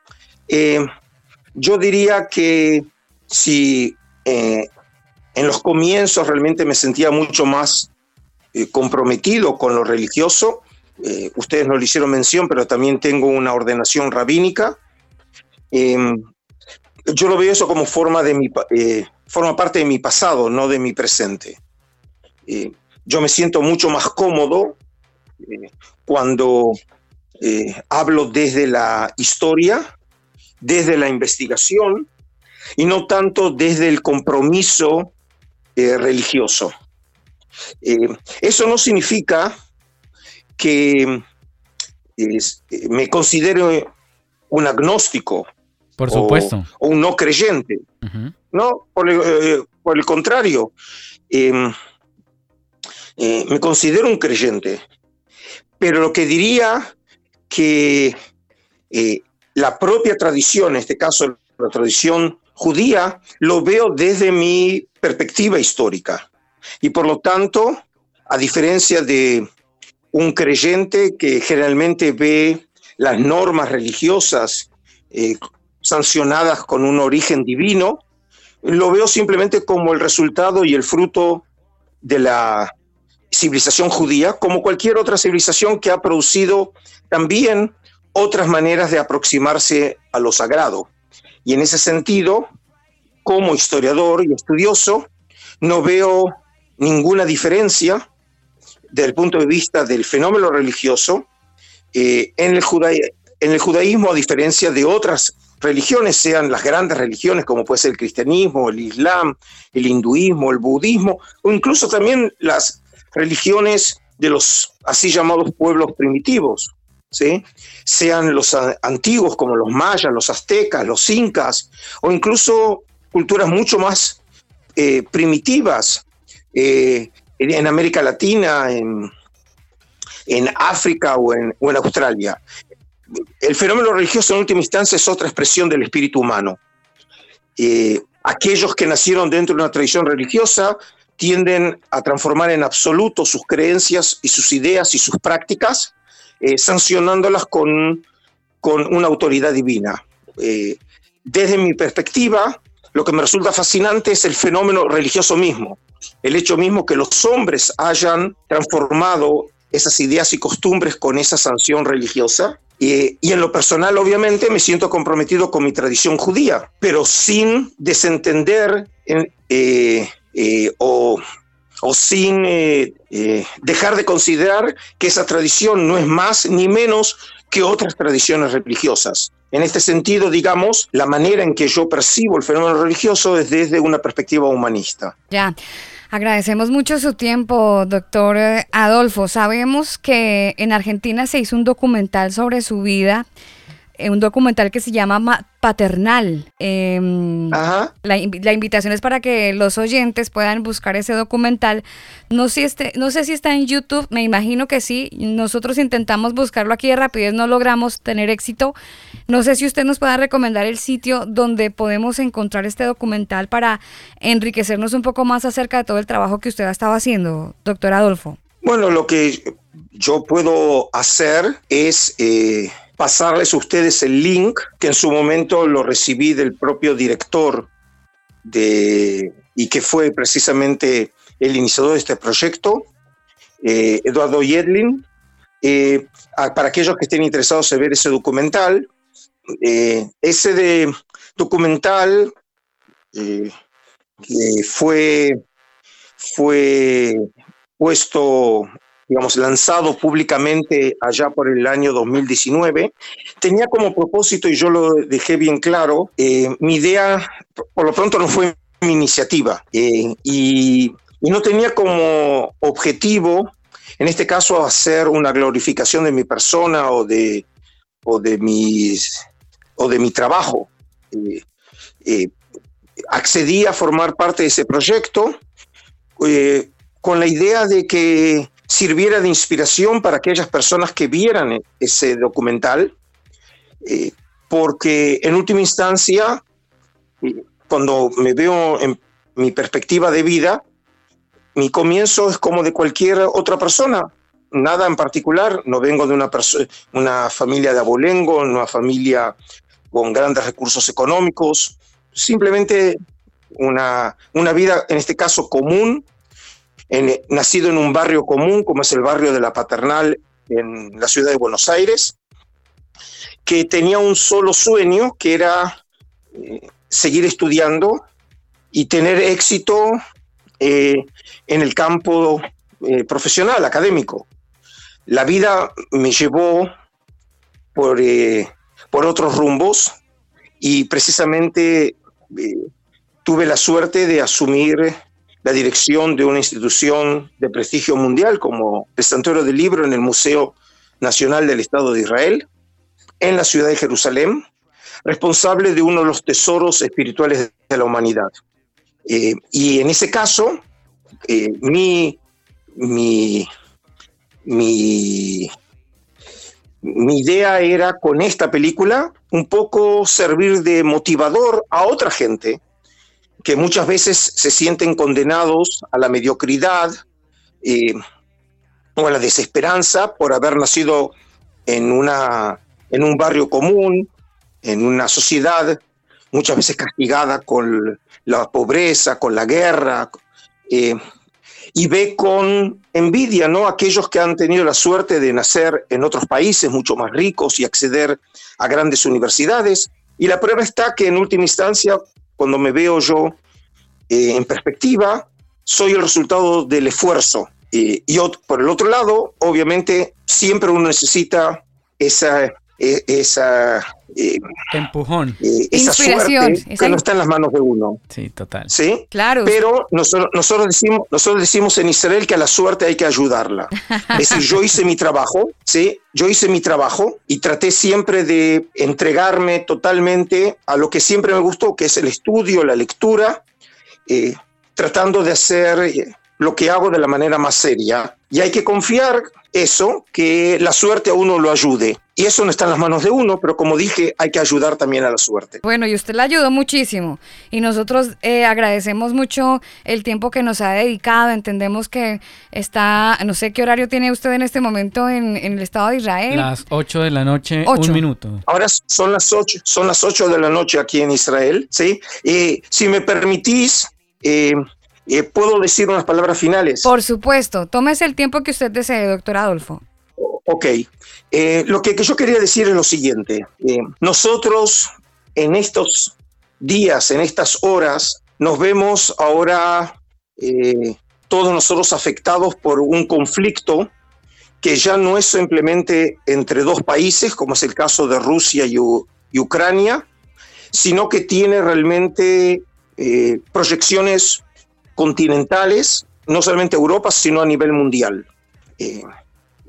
yo diría que si en los comienzos realmente me sentía mucho más eh, comprometido con lo religioso. Eh, ustedes no le hicieron mención, pero también tengo una ordenación rabínica. Em, yo lo veo eso como forma, de mi, eh, forma parte de mi pasado, no de mi presente. yo me siento mucho más cómodo cuando hablo desde la historia, desde la investigación, y no tanto desde el compromiso eh, religioso. Eh, eso no significa que eh, me considere un agnóstico. Por supuesto. O, un no creyente. No, por el, contrario. Em, me considero un creyente. Pero lo que diría que la propia tradición, en este caso la tradición judía, lo veo desde mi perspectiva histórica. Y por lo tanto, a diferencia de un creyente que generalmente ve las normas religiosas eh, sancionadas con un origen divino, lo veo simplemente como el resultado y el fruto de la civilización judía, como cualquier otra civilización que ha producido también otras maneras de aproximarse a lo sagrado. Y en ese sentido, como historiador y estudioso, no veo ninguna diferencia desde el punto de vista del fenómeno religioso eh, en, el en el judaísmo, a diferencia de otras religiones, sean las grandes religiones como puede ser el cristianismo, el islam, el hinduismo, el budismo, o incluso también las religiones de los así llamados pueblos primitivos, ¿sí? sean los antiguos como los mayas, los aztecas, los incas, o incluso culturas mucho más eh, primitivas eh, en América Latina, en, África o en, o en Australia. El fenómeno religioso en última instancia es otra expresión del espíritu humano. Eh, aquellos que nacieron dentro de una tradición religiosa tienden a transformar en absoluto sus creencias y sus ideas y sus prácticas, eh, sancionándolas con, con, una autoridad divina. Eh, desde mi perspectiva, lo que me resulta fascinante es el fenómeno religioso mismo, el hecho mismo que los hombres hayan transformado esas ideas y costumbres con esa sanción religiosa. y en lo personal, obviamente, me siento comprometido con mi tradición judía, pero sin desentender en, eh, eh, o, o, sin eh, dejar de considerar que esa tradición no es más ni menos que otras tradiciones religiosas. En este sentido, digamos, la manera en que yo percibo el fenómeno religioso es desde una perspectiva humanista. Ya. Agradecemos mucho su tiempo, doctor Adolfo. Sabemos que en Argentina se hizo un documental sobre su vida eh, un documental que se llama Paternal. Em, la, invitación es para que los oyentes puedan buscar ese documental. No, si este, no sé si está en YouTube, me imagino que sí. Nosotros intentamos buscarlo aquí de rapidez, no logramos tener éxito. No sé si usted nos pueda recomendar el sitio donde podemos encontrar este documental para enriquecernos un poco más acerca de todo el trabajo que usted ha estado haciendo, doctor Adolfo. Bueno, lo que yo puedo hacer es... Eh, pasarles a ustedes el link, que en su momento lo recibí del propio director de, y que fue precisamente el iniciador de este proyecto, eh, Eduardo Yedlin. Eh, para aquellos que estén interesados en ver ese documental, eh, ese de documental fue, fue puesto digamos, lanzado públicamente allá por el año 2019, tenía como propósito, y yo lo dejé bien claro, eh, mi idea, por lo pronto no fue mi iniciativa, eh, y, no tenía como objetivo, en este caso, hacer una glorificación de mi persona o de, o de, mis, o de mi trabajo. Eh, accedí a formar parte de ese proyecto con la idea de que sirviera de inspiración para aquellas personas que vieran ese documental, eh, porque en última instancia, cuando me veo en mi perspectiva de vida, mi comienzo es como de cualquier otra persona, nada en particular, no vengo de una, una familia de abolengo, una familia con grandes recursos económicos, simplemente una, una vida, en este caso, común, nacido en un barrio común como es el barrio de la Paternal en la ciudad de Buenos Aires, que tenía un solo sueño, que era eh, seguir estudiando y tener éxito eh, en el campo eh, profesional, académico. La vida me llevó por, por otros rumbos y precisamente tuve la suerte de asumir la dirección de una institución de prestigio mundial como el Santuario del Libro en el Museo Nacional del Estado de Israel, en la ciudad de Jerusalén, responsable de uno de los tesoros espirituales de la humanidad. Eh, y en ese caso, eh, mi, mi, mi, mi idea era con esta película un poco servir de motivador a otra gente que muchas veces se sienten condenados a la mediocridad eh, o a la desesperanza por haber nacido en, una, en un barrio común, en una sociedad muchas veces castigada con la pobreza, con la guerra, eh, y ve con envidia ¿no? aquellos que han tenido la suerte de nacer en otros países mucho más ricos y acceder a grandes universidades. Y la prueba está que en última instancia, cuando me veo yo eh, en perspectiva, soy el resultado del esfuerzo. y por el otro lado, obviamente, siempre uno necesita esa, esa eh, empujón, eh, esa Inspiración, suerte que no está en las manos de uno. Sí, total. Sí, claro. Pero nosotros, nosotros, decimos, nosotros decimos en Israel que a la suerte hay que ayudarla. es decir, yo hice mi trabajo, sí, yo hice mi trabajo y traté siempre de entregarme totalmente a lo que siempre me gustó, que es el estudio, la lectura, eh, tratando de hacer lo que hago de la manera más seria. Y hay que confiar eso, que la suerte a uno lo ayude. Y eso no está en las manos de uno, pero como dije, hay que ayudar también a la suerte. Bueno, y usted la ayudó muchísimo. Y nosotros eh, agradecemos mucho el tiempo que nos ha dedicado. Entendemos que está, no sé qué horario tiene usted en este momento en, el Estado de Israel. Las 8 de la noche, un minuto. Ahora son las 8, son las 8 de la noche aquí en Israel, ¿sí? Y si me permitís, eh, eh, ¿Puedo decir unas palabras finales? Por supuesto. Tómese el tiempo que usted desee, doctor Adolfo. Ok. Eh, lo que, yo quería decir es lo siguiente. Eh, nosotros en estos días, en estas horas, nos vemos ahora todos nosotros afectados por un conflicto que ya no es simplemente entre dos países, como es el caso de Rusia y, y Ucrania, sino que tiene realmente proyecciones continentales, no solamente Europa, sino a nivel mundial. Eh,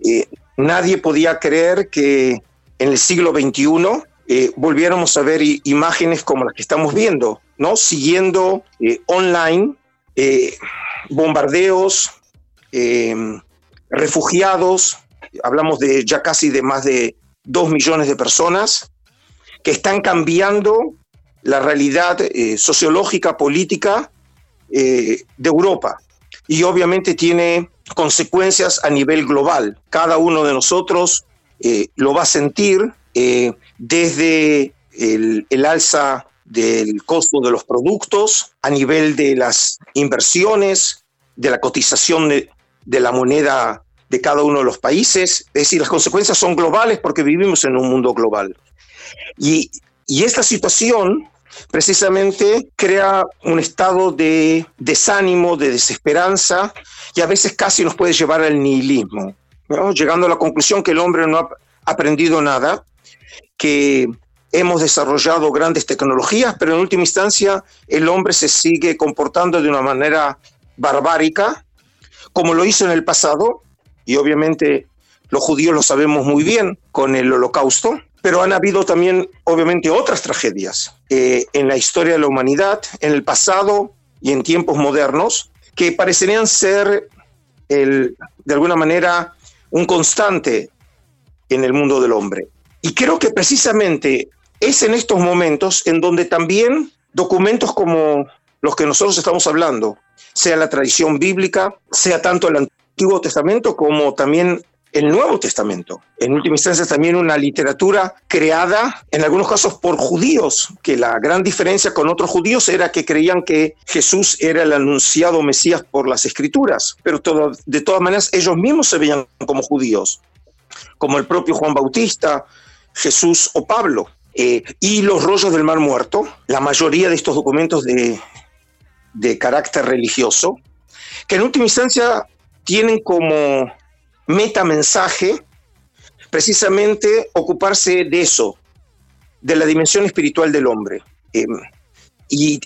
eh, nadie podía creer que en el siglo XXI eh, volviéramos a ver imágenes como las que estamos viendo, ¿no? Siguiendo online bombardeos, refugiados, hablamos de ya casi de más de dos millones de personas, que están cambiando la realidad sociológica, política eh, de Europa y obviamente tiene consecuencias a nivel global. Cada uno de nosotros eh, lo va a sentir eh, desde el, alza del costo de los productos, a nivel de las inversiones, de la cotización de, la moneda de cada uno de los países. Es decir, las consecuencias son globales porque vivimos en un mundo global. Y, y esta situación precisamente crea un estado de desánimo, de desesperanza y a veces casi nos puede llevar al nihilismo, llegando a la conclusión que el hombre no ha aprendido nada, que hemos desarrollado grandes tecnologías, pero en última instancia el hombre se sigue comportando de una manera barbárica, como lo hizo en el pasado, y obviamente los judíos lo sabemos muy bien con el holocausto, pero han habido también, obviamente, otras tragedias eh, en la historia de la humanidad, en el pasado y en tiempos modernos, que parecerían ser, el, de alguna manera, un constante en el mundo del hombre. Y creo que precisamente es en estos momentos en donde también documentos como los que nosotros estamos hablando, sea la tradición bíblica, sea tanto el Antiguo Testamento como también el Nuevo Testamento. En última instancia también una literatura creada en algunos casos por judíos, que la gran diferencia con otros judíos era que creían que Jesús era el anunciado Mesías por las escrituras, pero de todas maneras ellos mismos se veían como judíos, como el propio Juan Bautista, Jesús o Pablo. Eh, y los rollos del Mar Muerto, la mayoría de estos documentos de, de carácter religioso, que en última instancia tienen como metamensaje, precisamente ocuparse de eso, de la dimensión espiritual del hombre. Em, y,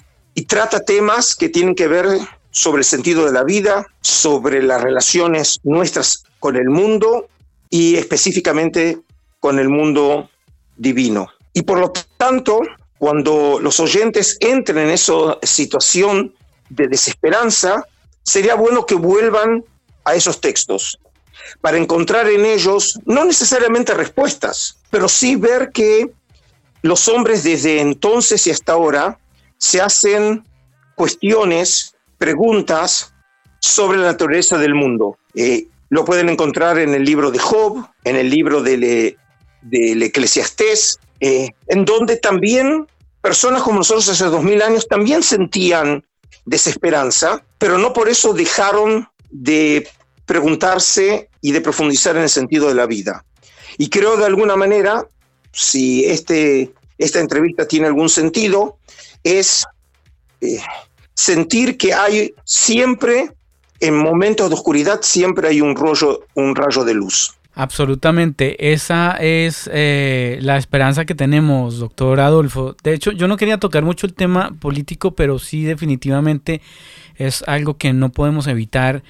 trata temas que tienen que ver sobre el sentido de la vida, sobre las relaciones nuestras con el mundo y específicamente con el mundo divino. Y por lo tanto, cuando los oyentes entren en esa situación de desesperanza, sería bueno que vuelvan a esos textos, para encontrar en ellos no necesariamente respuestas, pero sí ver que los hombres desde entonces y hasta ahora se hacen cuestiones, preguntas sobre la naturaleza del mundo. Eh, lo pueden encontrar en el libro de Job, en el libro del, del Eclesiastés, eh, en donde también personas como nosotros hace dos mil años también sentían desesperanza, pero no por eso dejaron de preguntarse y de profundizar en el sentido de la vida. Y creo de alguna manera, si este, esta entrevista tiene algún sentido, es eh, sentir que hay siempre, en momentos de oscuridad, siempre hay un, rollo, un rayo de luz. Absolutamente, esa es eh, la esperanza que tenemos, doctor Adolfo. De hecho, yo no quería tocar mucho el tema político, pero sí definitivamente es algo que no podemos evitar.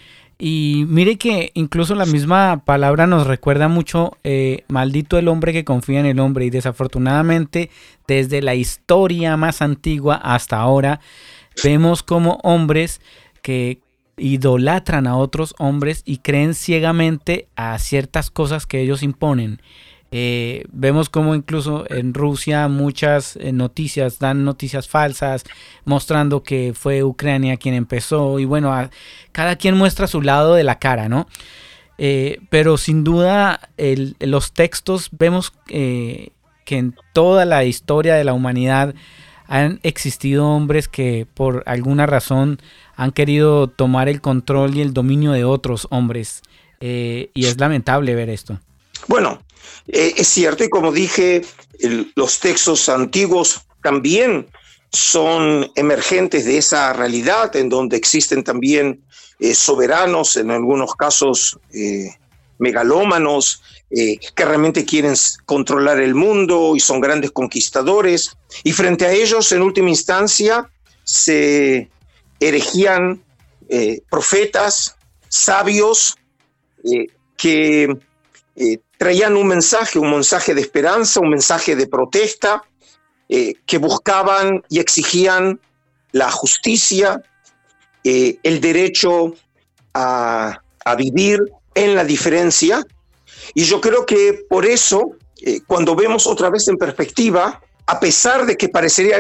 Y mire que incluso la misma palabra nos recuerda mucho, eh, maldito el hombre que confía en el hombre. Y desafortunadamente, desde la historia más antigua hasta ahora, vemos como hombres que idolatran a otros hombres y creen ciegamente a ciertas cosas que ellos imponen. Eh, vemos como incluso en Rusia muchas eh, noticias dan noticias falsas mostrando que fue Ucrania quien empezó y bueno, cada quien muestra su lado de la cara, ¿no? Eh, pero sin duda los textos vemos que en toda la historia de la humanidad han existido hombres que por alguna razón han querido tomar el control y el dominio de otros hombres. Y es lamentable ver esto. Bueno, eh, es cierto y como dije, los textos antiguos también son emergentes de esa realidad en donde existen también eh, soberanos, en algunos casos megalómanos, eh, que realmente quieren controlar el mundo y son grandes conquistadores. Y frente a ellos, en última instancia, se erigían profetas, sabios, que traían un mensaje, un mensaje de esperanza, un mensaje de protesta, que buscaban y exigían la justicia, el derecho a, a vivir en la diferencia. Y yo creo que por eso, eh, cuando vemos otra vez en perspectiva, a pesar de que parecería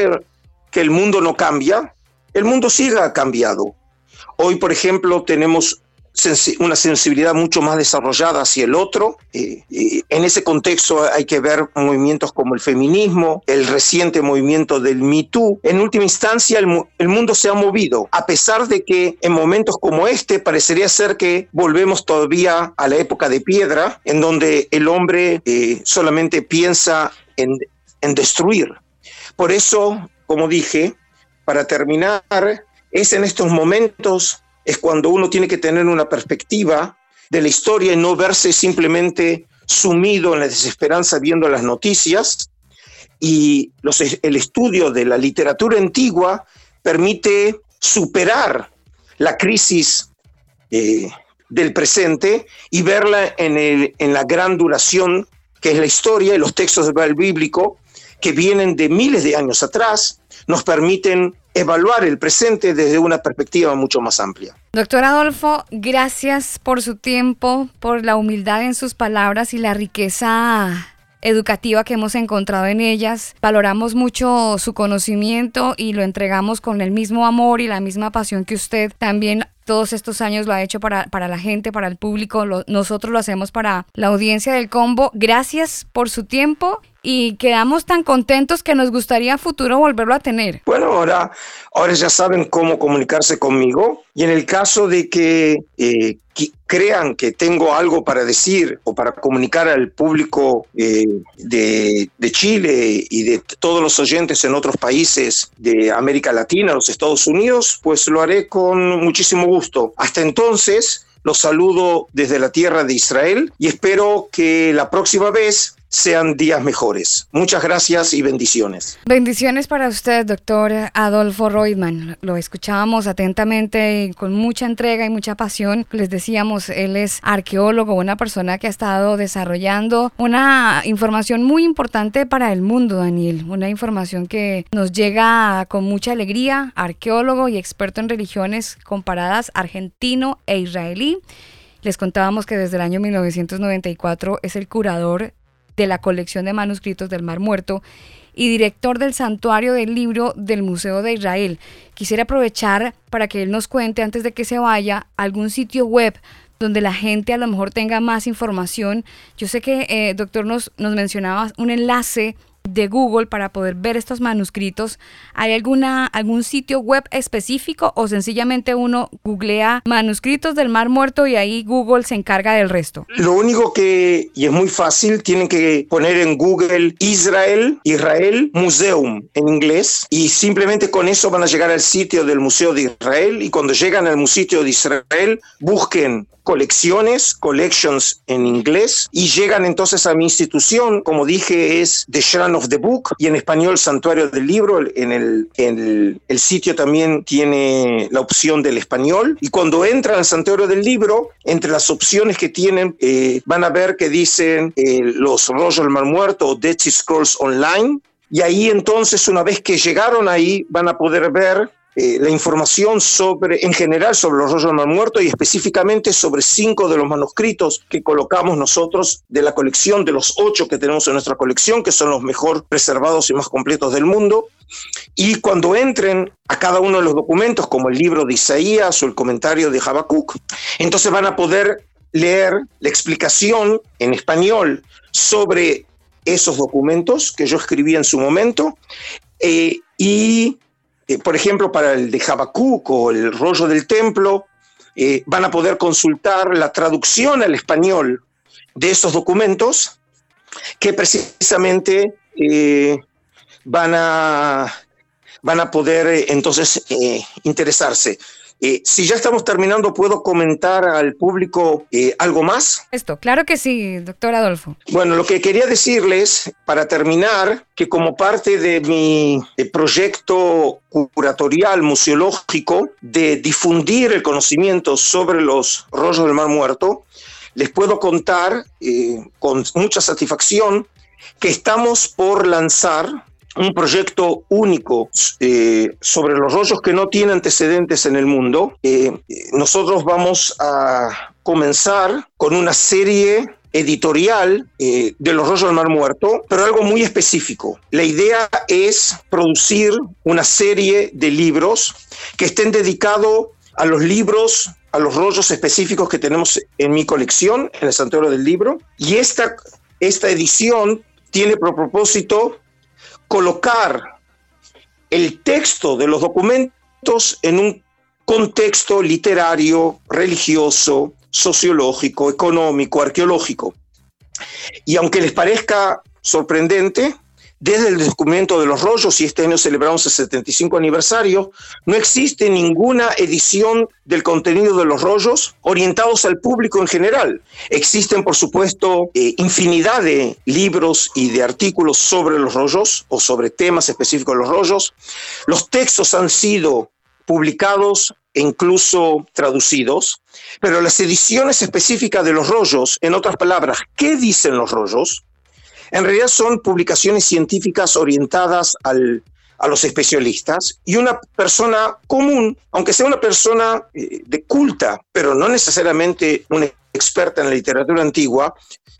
que el mundo no cambia, el mundo sigue cambiado. Hoy, por ejemplo, tenemos una sensibilidad mucho más desarrollada hacia el otro. Eh, en ese contexto hay que ver movimientos como el feminismo, el reciente movimiento del Me Too. En última instancia, el, mundo se ha movido, a pesar de que en momentos como este parecería ser que volvemos todavía a la época de piedra, en donde el hombre eh, solamente piensa en, en destruir. Por eso, como dije, para terminar, es en estos momentos es cuando uno tiene que tener una perspectiva de la historia y no verse simplemente sumido en la desesperanza viendo las noticias. Y el estudio de la literatura antigua permite superar la crisis eh, del presente y verla en, en la gran duración que es la historia y los textos del bíblico que vienen de miles de años atrás, nos permiten evaluar el presente desde una perspectiva mucho más amplia. Doctor Adolfo, gracias por su tiempo, por la humildad en sus palabras y la riqueza educativa que hemos encontrado en ellas. Valoramos mucho su conocimiento y lo entregamos con el mismo amor y la misma pasión que usted también todos estos años lo ha hecho para, para la gente, para el público. nosotros lo hacemos para la audiencia del combo. Gracias por su tiempo y quedamos tan contentos que nos gustaría a futuro volverlo a tener. Bueno, ahora, ahora ya saben cómo comunicarse conmigo y en el caso de que, eh, crean que tengo algo para decir o para comunicar al público eh, de, de, Chile y de todos los oyentes en otros países de América Latina, los Estados Unidos, pues lo haré con muchísimo gusto. Hasta entonces, los saludo desde la tierra de Israel y espero que la próxima vez sean días mejores. Muchas gracias y bendiciones. Bendiciones para usted, doctor Adolfo Reutemann. Lo escuchábamos atentamente y con mucha entrega y mucha pasión. Les decíamos, él es arqueólogo, una persona que ha estado desarrollando una información muy importante para el mundo, Daniel. Una información que nos llega con mucha alegría, arqueólogo y experto en religiones comparadas argentino e israelí. Les contábamos que desde el año 1994 es el curador de la colección de manuscritos del Mar Muerto y director del Santuario del Libro del Museo de Israel. Quisiera aprovechar para que él nos cuente, antes de que se vaya, algún sitio web donde la gente a lo mejor tenga más información. Yo sé que, eh, doctor, nos, nos mencionaba un enlace de Google para poder ver estos manuscritos, ¿hay alguna, algún sitio web específico o sencillamente uno googlea manuscritos del Mar Muerto y ahí Google se encarga del resto? Lo único que, y es muy fácil, tienen que poner en Google Israel, Israel Museum en inglés y simplemente con eso van a llegar al sitio del Museo de Israel y cuando llegan al Museo de Israel busquen colecciones, collections en inglés, y llegan entonces a mi institución, como dije, es The Shrine of the Book, y en español Santuario del Libro, en el, en el, sitio también tiene la opción del español, y cuando entran al Santuario del Libro, entre las opciones que tienen, eh, van a ver que dicen eh, los rollos del mar muerto o Dead Sea Scrolls Online, y ahí entonces, una vez que llegaron ahí, van a poder ver eh, la información sobre, en general sobre los rollos del Mar Muerto y específicamente sobre cinco de los manuscritos que colocamos nosotros de la colección, de los ocho que tenemos en nuestra colección, que son los mejor preservados y más completos del mundo. Y cuando entren a cada uno de los documentos, como el libro de Isaías o el comentario de Habacuc, entonces van a poder leer la explicación en español sobre esos documentos que yo escribí en su momento eh, y eh, por ejemplo, para el de Habacuc o el rollo del templo, eh, van a poder consultar la traducción al español de esos documentos que precisamente eh, van, a, van a poder entonces interesarse. Eh, si ya estamos terminando, ¿puedo comentar al público eh, algo más? Esto, claro que sí, doctor Adolfo. Bueno, lo que quería decirles para terminar, que como parte de mi proyecto curatorial museológico de difundir el conocimiento sobre los rollos del Mar Muerto, les puedo contar eh, con mucha satisfacción que estamos por lanzar un proyecto único eh, sobre los rollos que no tiene antecedentes en el mundo. Eh, nosotros vamos a comenzar con una serie editorial eh, de los rollos del mar muerto, pero algo muy específico. La idea es producir una serie de libros que estén dedicados a los libros, a los rollos específicos que tenemos en mi colección, en el Santuario del Libro, y esta, esta edición tiene por propósito colocar el texto de los documentos en un contexto literario, religioso, sociológico, económico, arqueológico. Y aunque les parezca sorprendente, desde el descubrimiento de los rollos, y este año celebramos el 75 aniversario, no existe ninguna edición del contenido de los rollos orientados al público en general. Existen, por supuesto, eh, infinidad de libros y de artículos sobre los rollos o sobre temas específicos de los rollos. Los textos han sido publicados e incluso traducidos, pero las ediciones específicas de los rollos, en otras palabras, ¿qué dicen los rollos? En realidad son publicaciones científicas orientadas a los especialistas y una persona común, aunque sea una persona eh, de culta, pero no necesariamente una experta en la literatura antigua,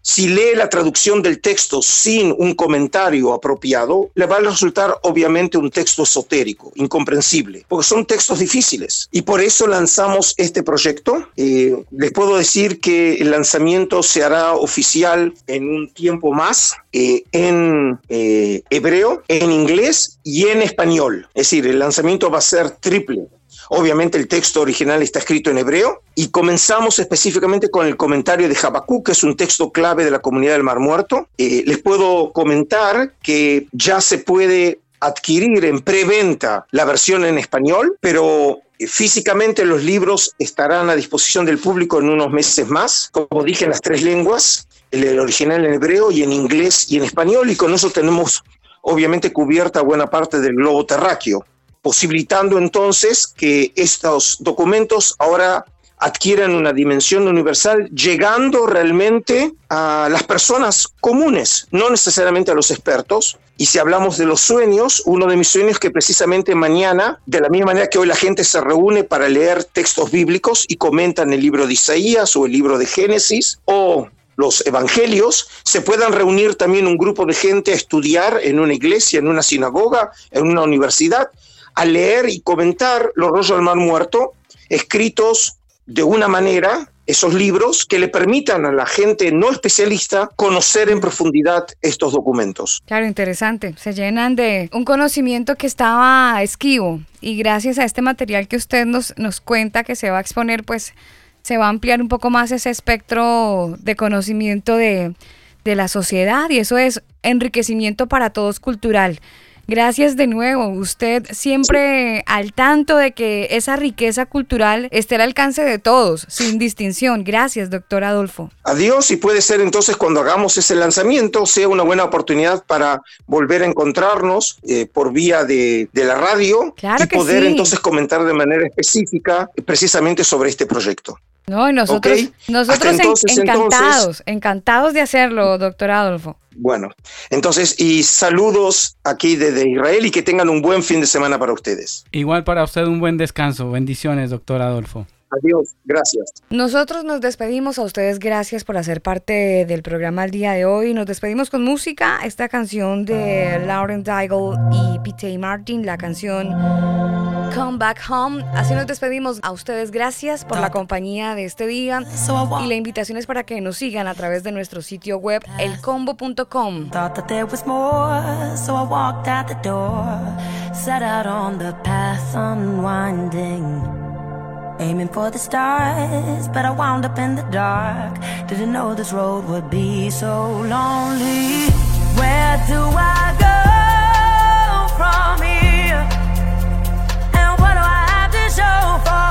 si lee la traducción del texto sin un comentario apropiado, le va a resultar obviamente un texto esotérico, incomprensible, porque son textos difíciles. Y por eso lanzamos este proyecto. Eh, les puedo decir que el lanzamiento se hará oficial en un tiempo más eh, en eh, hebreo, en inglés y en español. Es decir, el lanzamiento va a ser triple. Obviamente el texto original está escrito en hebreo y comenzamos específicamente con el comentario de Habacuc, que es un texto clave de la comunidad del Mar Muerto. Eh, les puedo comentar que ya se puede adquirir en preventa la versión en español, pero eh, físicamente los libros estarán a disposición del público en unos meses más, como dije en las tres lenguas, el original en hebreo y en inglés y en español, y con eso tenemos obviamente cubierta buena parte del globo terráqueo posibilitando entonces que estos documentos ahora adquieran una dimensión universal, llegando realmente a las personas comunes, no necesariamente a los expertos. Y si hablamos de los sueños, uno de mis sueños es que precisamente mañana, de la misma manera que hoy la gente se reúne para leer textos bíblicos y comentan el libro de Isaías o el libro de Génesis, o los evangelios, se puedan reunir también un grupo de gente a estudiar en una iglesia, en una sinagoga, en una universidad, a leer y comentar los rollos del mar muerto, escritos de una manera esos libros que le permitan a la gente no especialista conocer en profundidad estos documentos. Claro, interesante. Se llenan de un conocimiento que estaba esquivo y gracias a este material que usted nos, nos cuenta que se va a exponer, pues se va a ampliar un poco más ese espectro de conocimiento de, de la sociedad y eso es enriquecimiento para todos cultural. Gracias de nuevo. Usted siempre al tanto de que esa riqueza cultural esté al alcance de todos, sin distinción. Gracias, doctor Adolfo. Adiós y puede ser entonces cuando hagamos ese lanzamiento sea una buena oportunidad para volver a encontrarnos eh, por vía de, la radio y poder entonces comentar de manera específica precisamente sobre este proyecto. No, nosotros, nosotros encantados, encantados de hacerlo, doctor Adolfo. Bueno, entonces, y saludos aquí desde Israel y que tengan un buen fin de semana para ustedes. Igual para usted un buen descanso. Bendiciones, doctor Adolfo. Adiós, gracias. Nosotros nos despedimos a ustedes, gracias por hacer parte del programa el día de hoy. Nos despedimos con música, esta canción de Lauren Daigle y P.T. Martin, la canción Come Back Home. Así nos despedimos a ustedes, gracias por la compañía de este día y la invitación es para que nos sigan a través de nuestro sitio web elcombo.com. Aiming for the stars, but I wound up in the dark. Didn't know this road would be so lonely. Where do I go fire.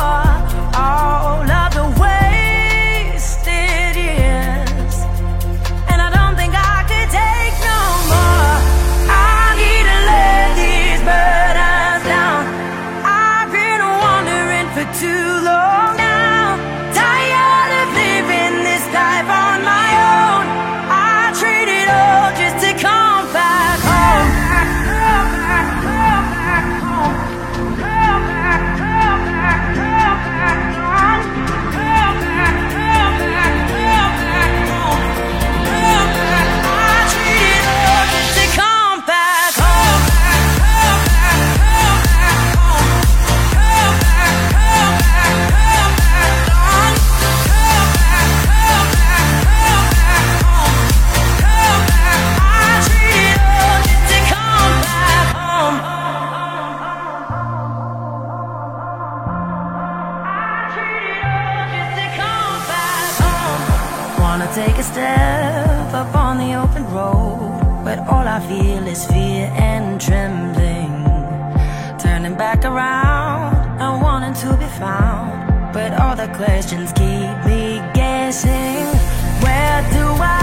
take a step up on the open road, but all I feel is fear and trembling. Turning back around, I wanting to be found, but all the questions keep me guessing. Where do I?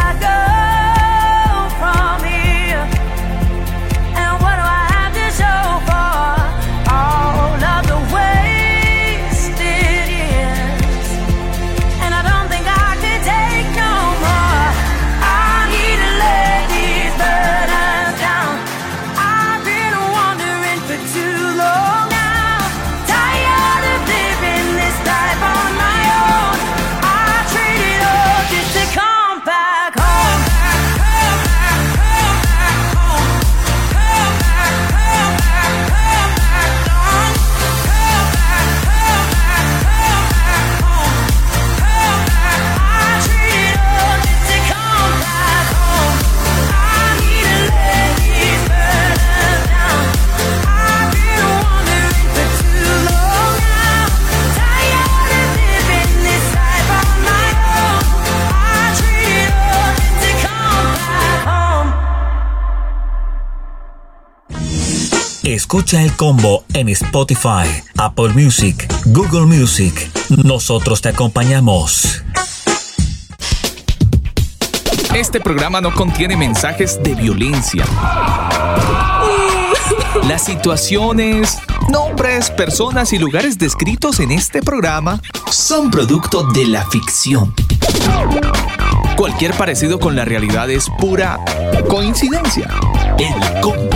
Escucha el combo en Spotify, Apple Music, Google Music. Nosotros te acompañamos. Este programa no contiene mensajes de violencia. Las situaciones, nombres, personas y lugares descritos en este programa son producto de la ficción. Cualquier parecido con la realidad es pura coincidencia. El combo.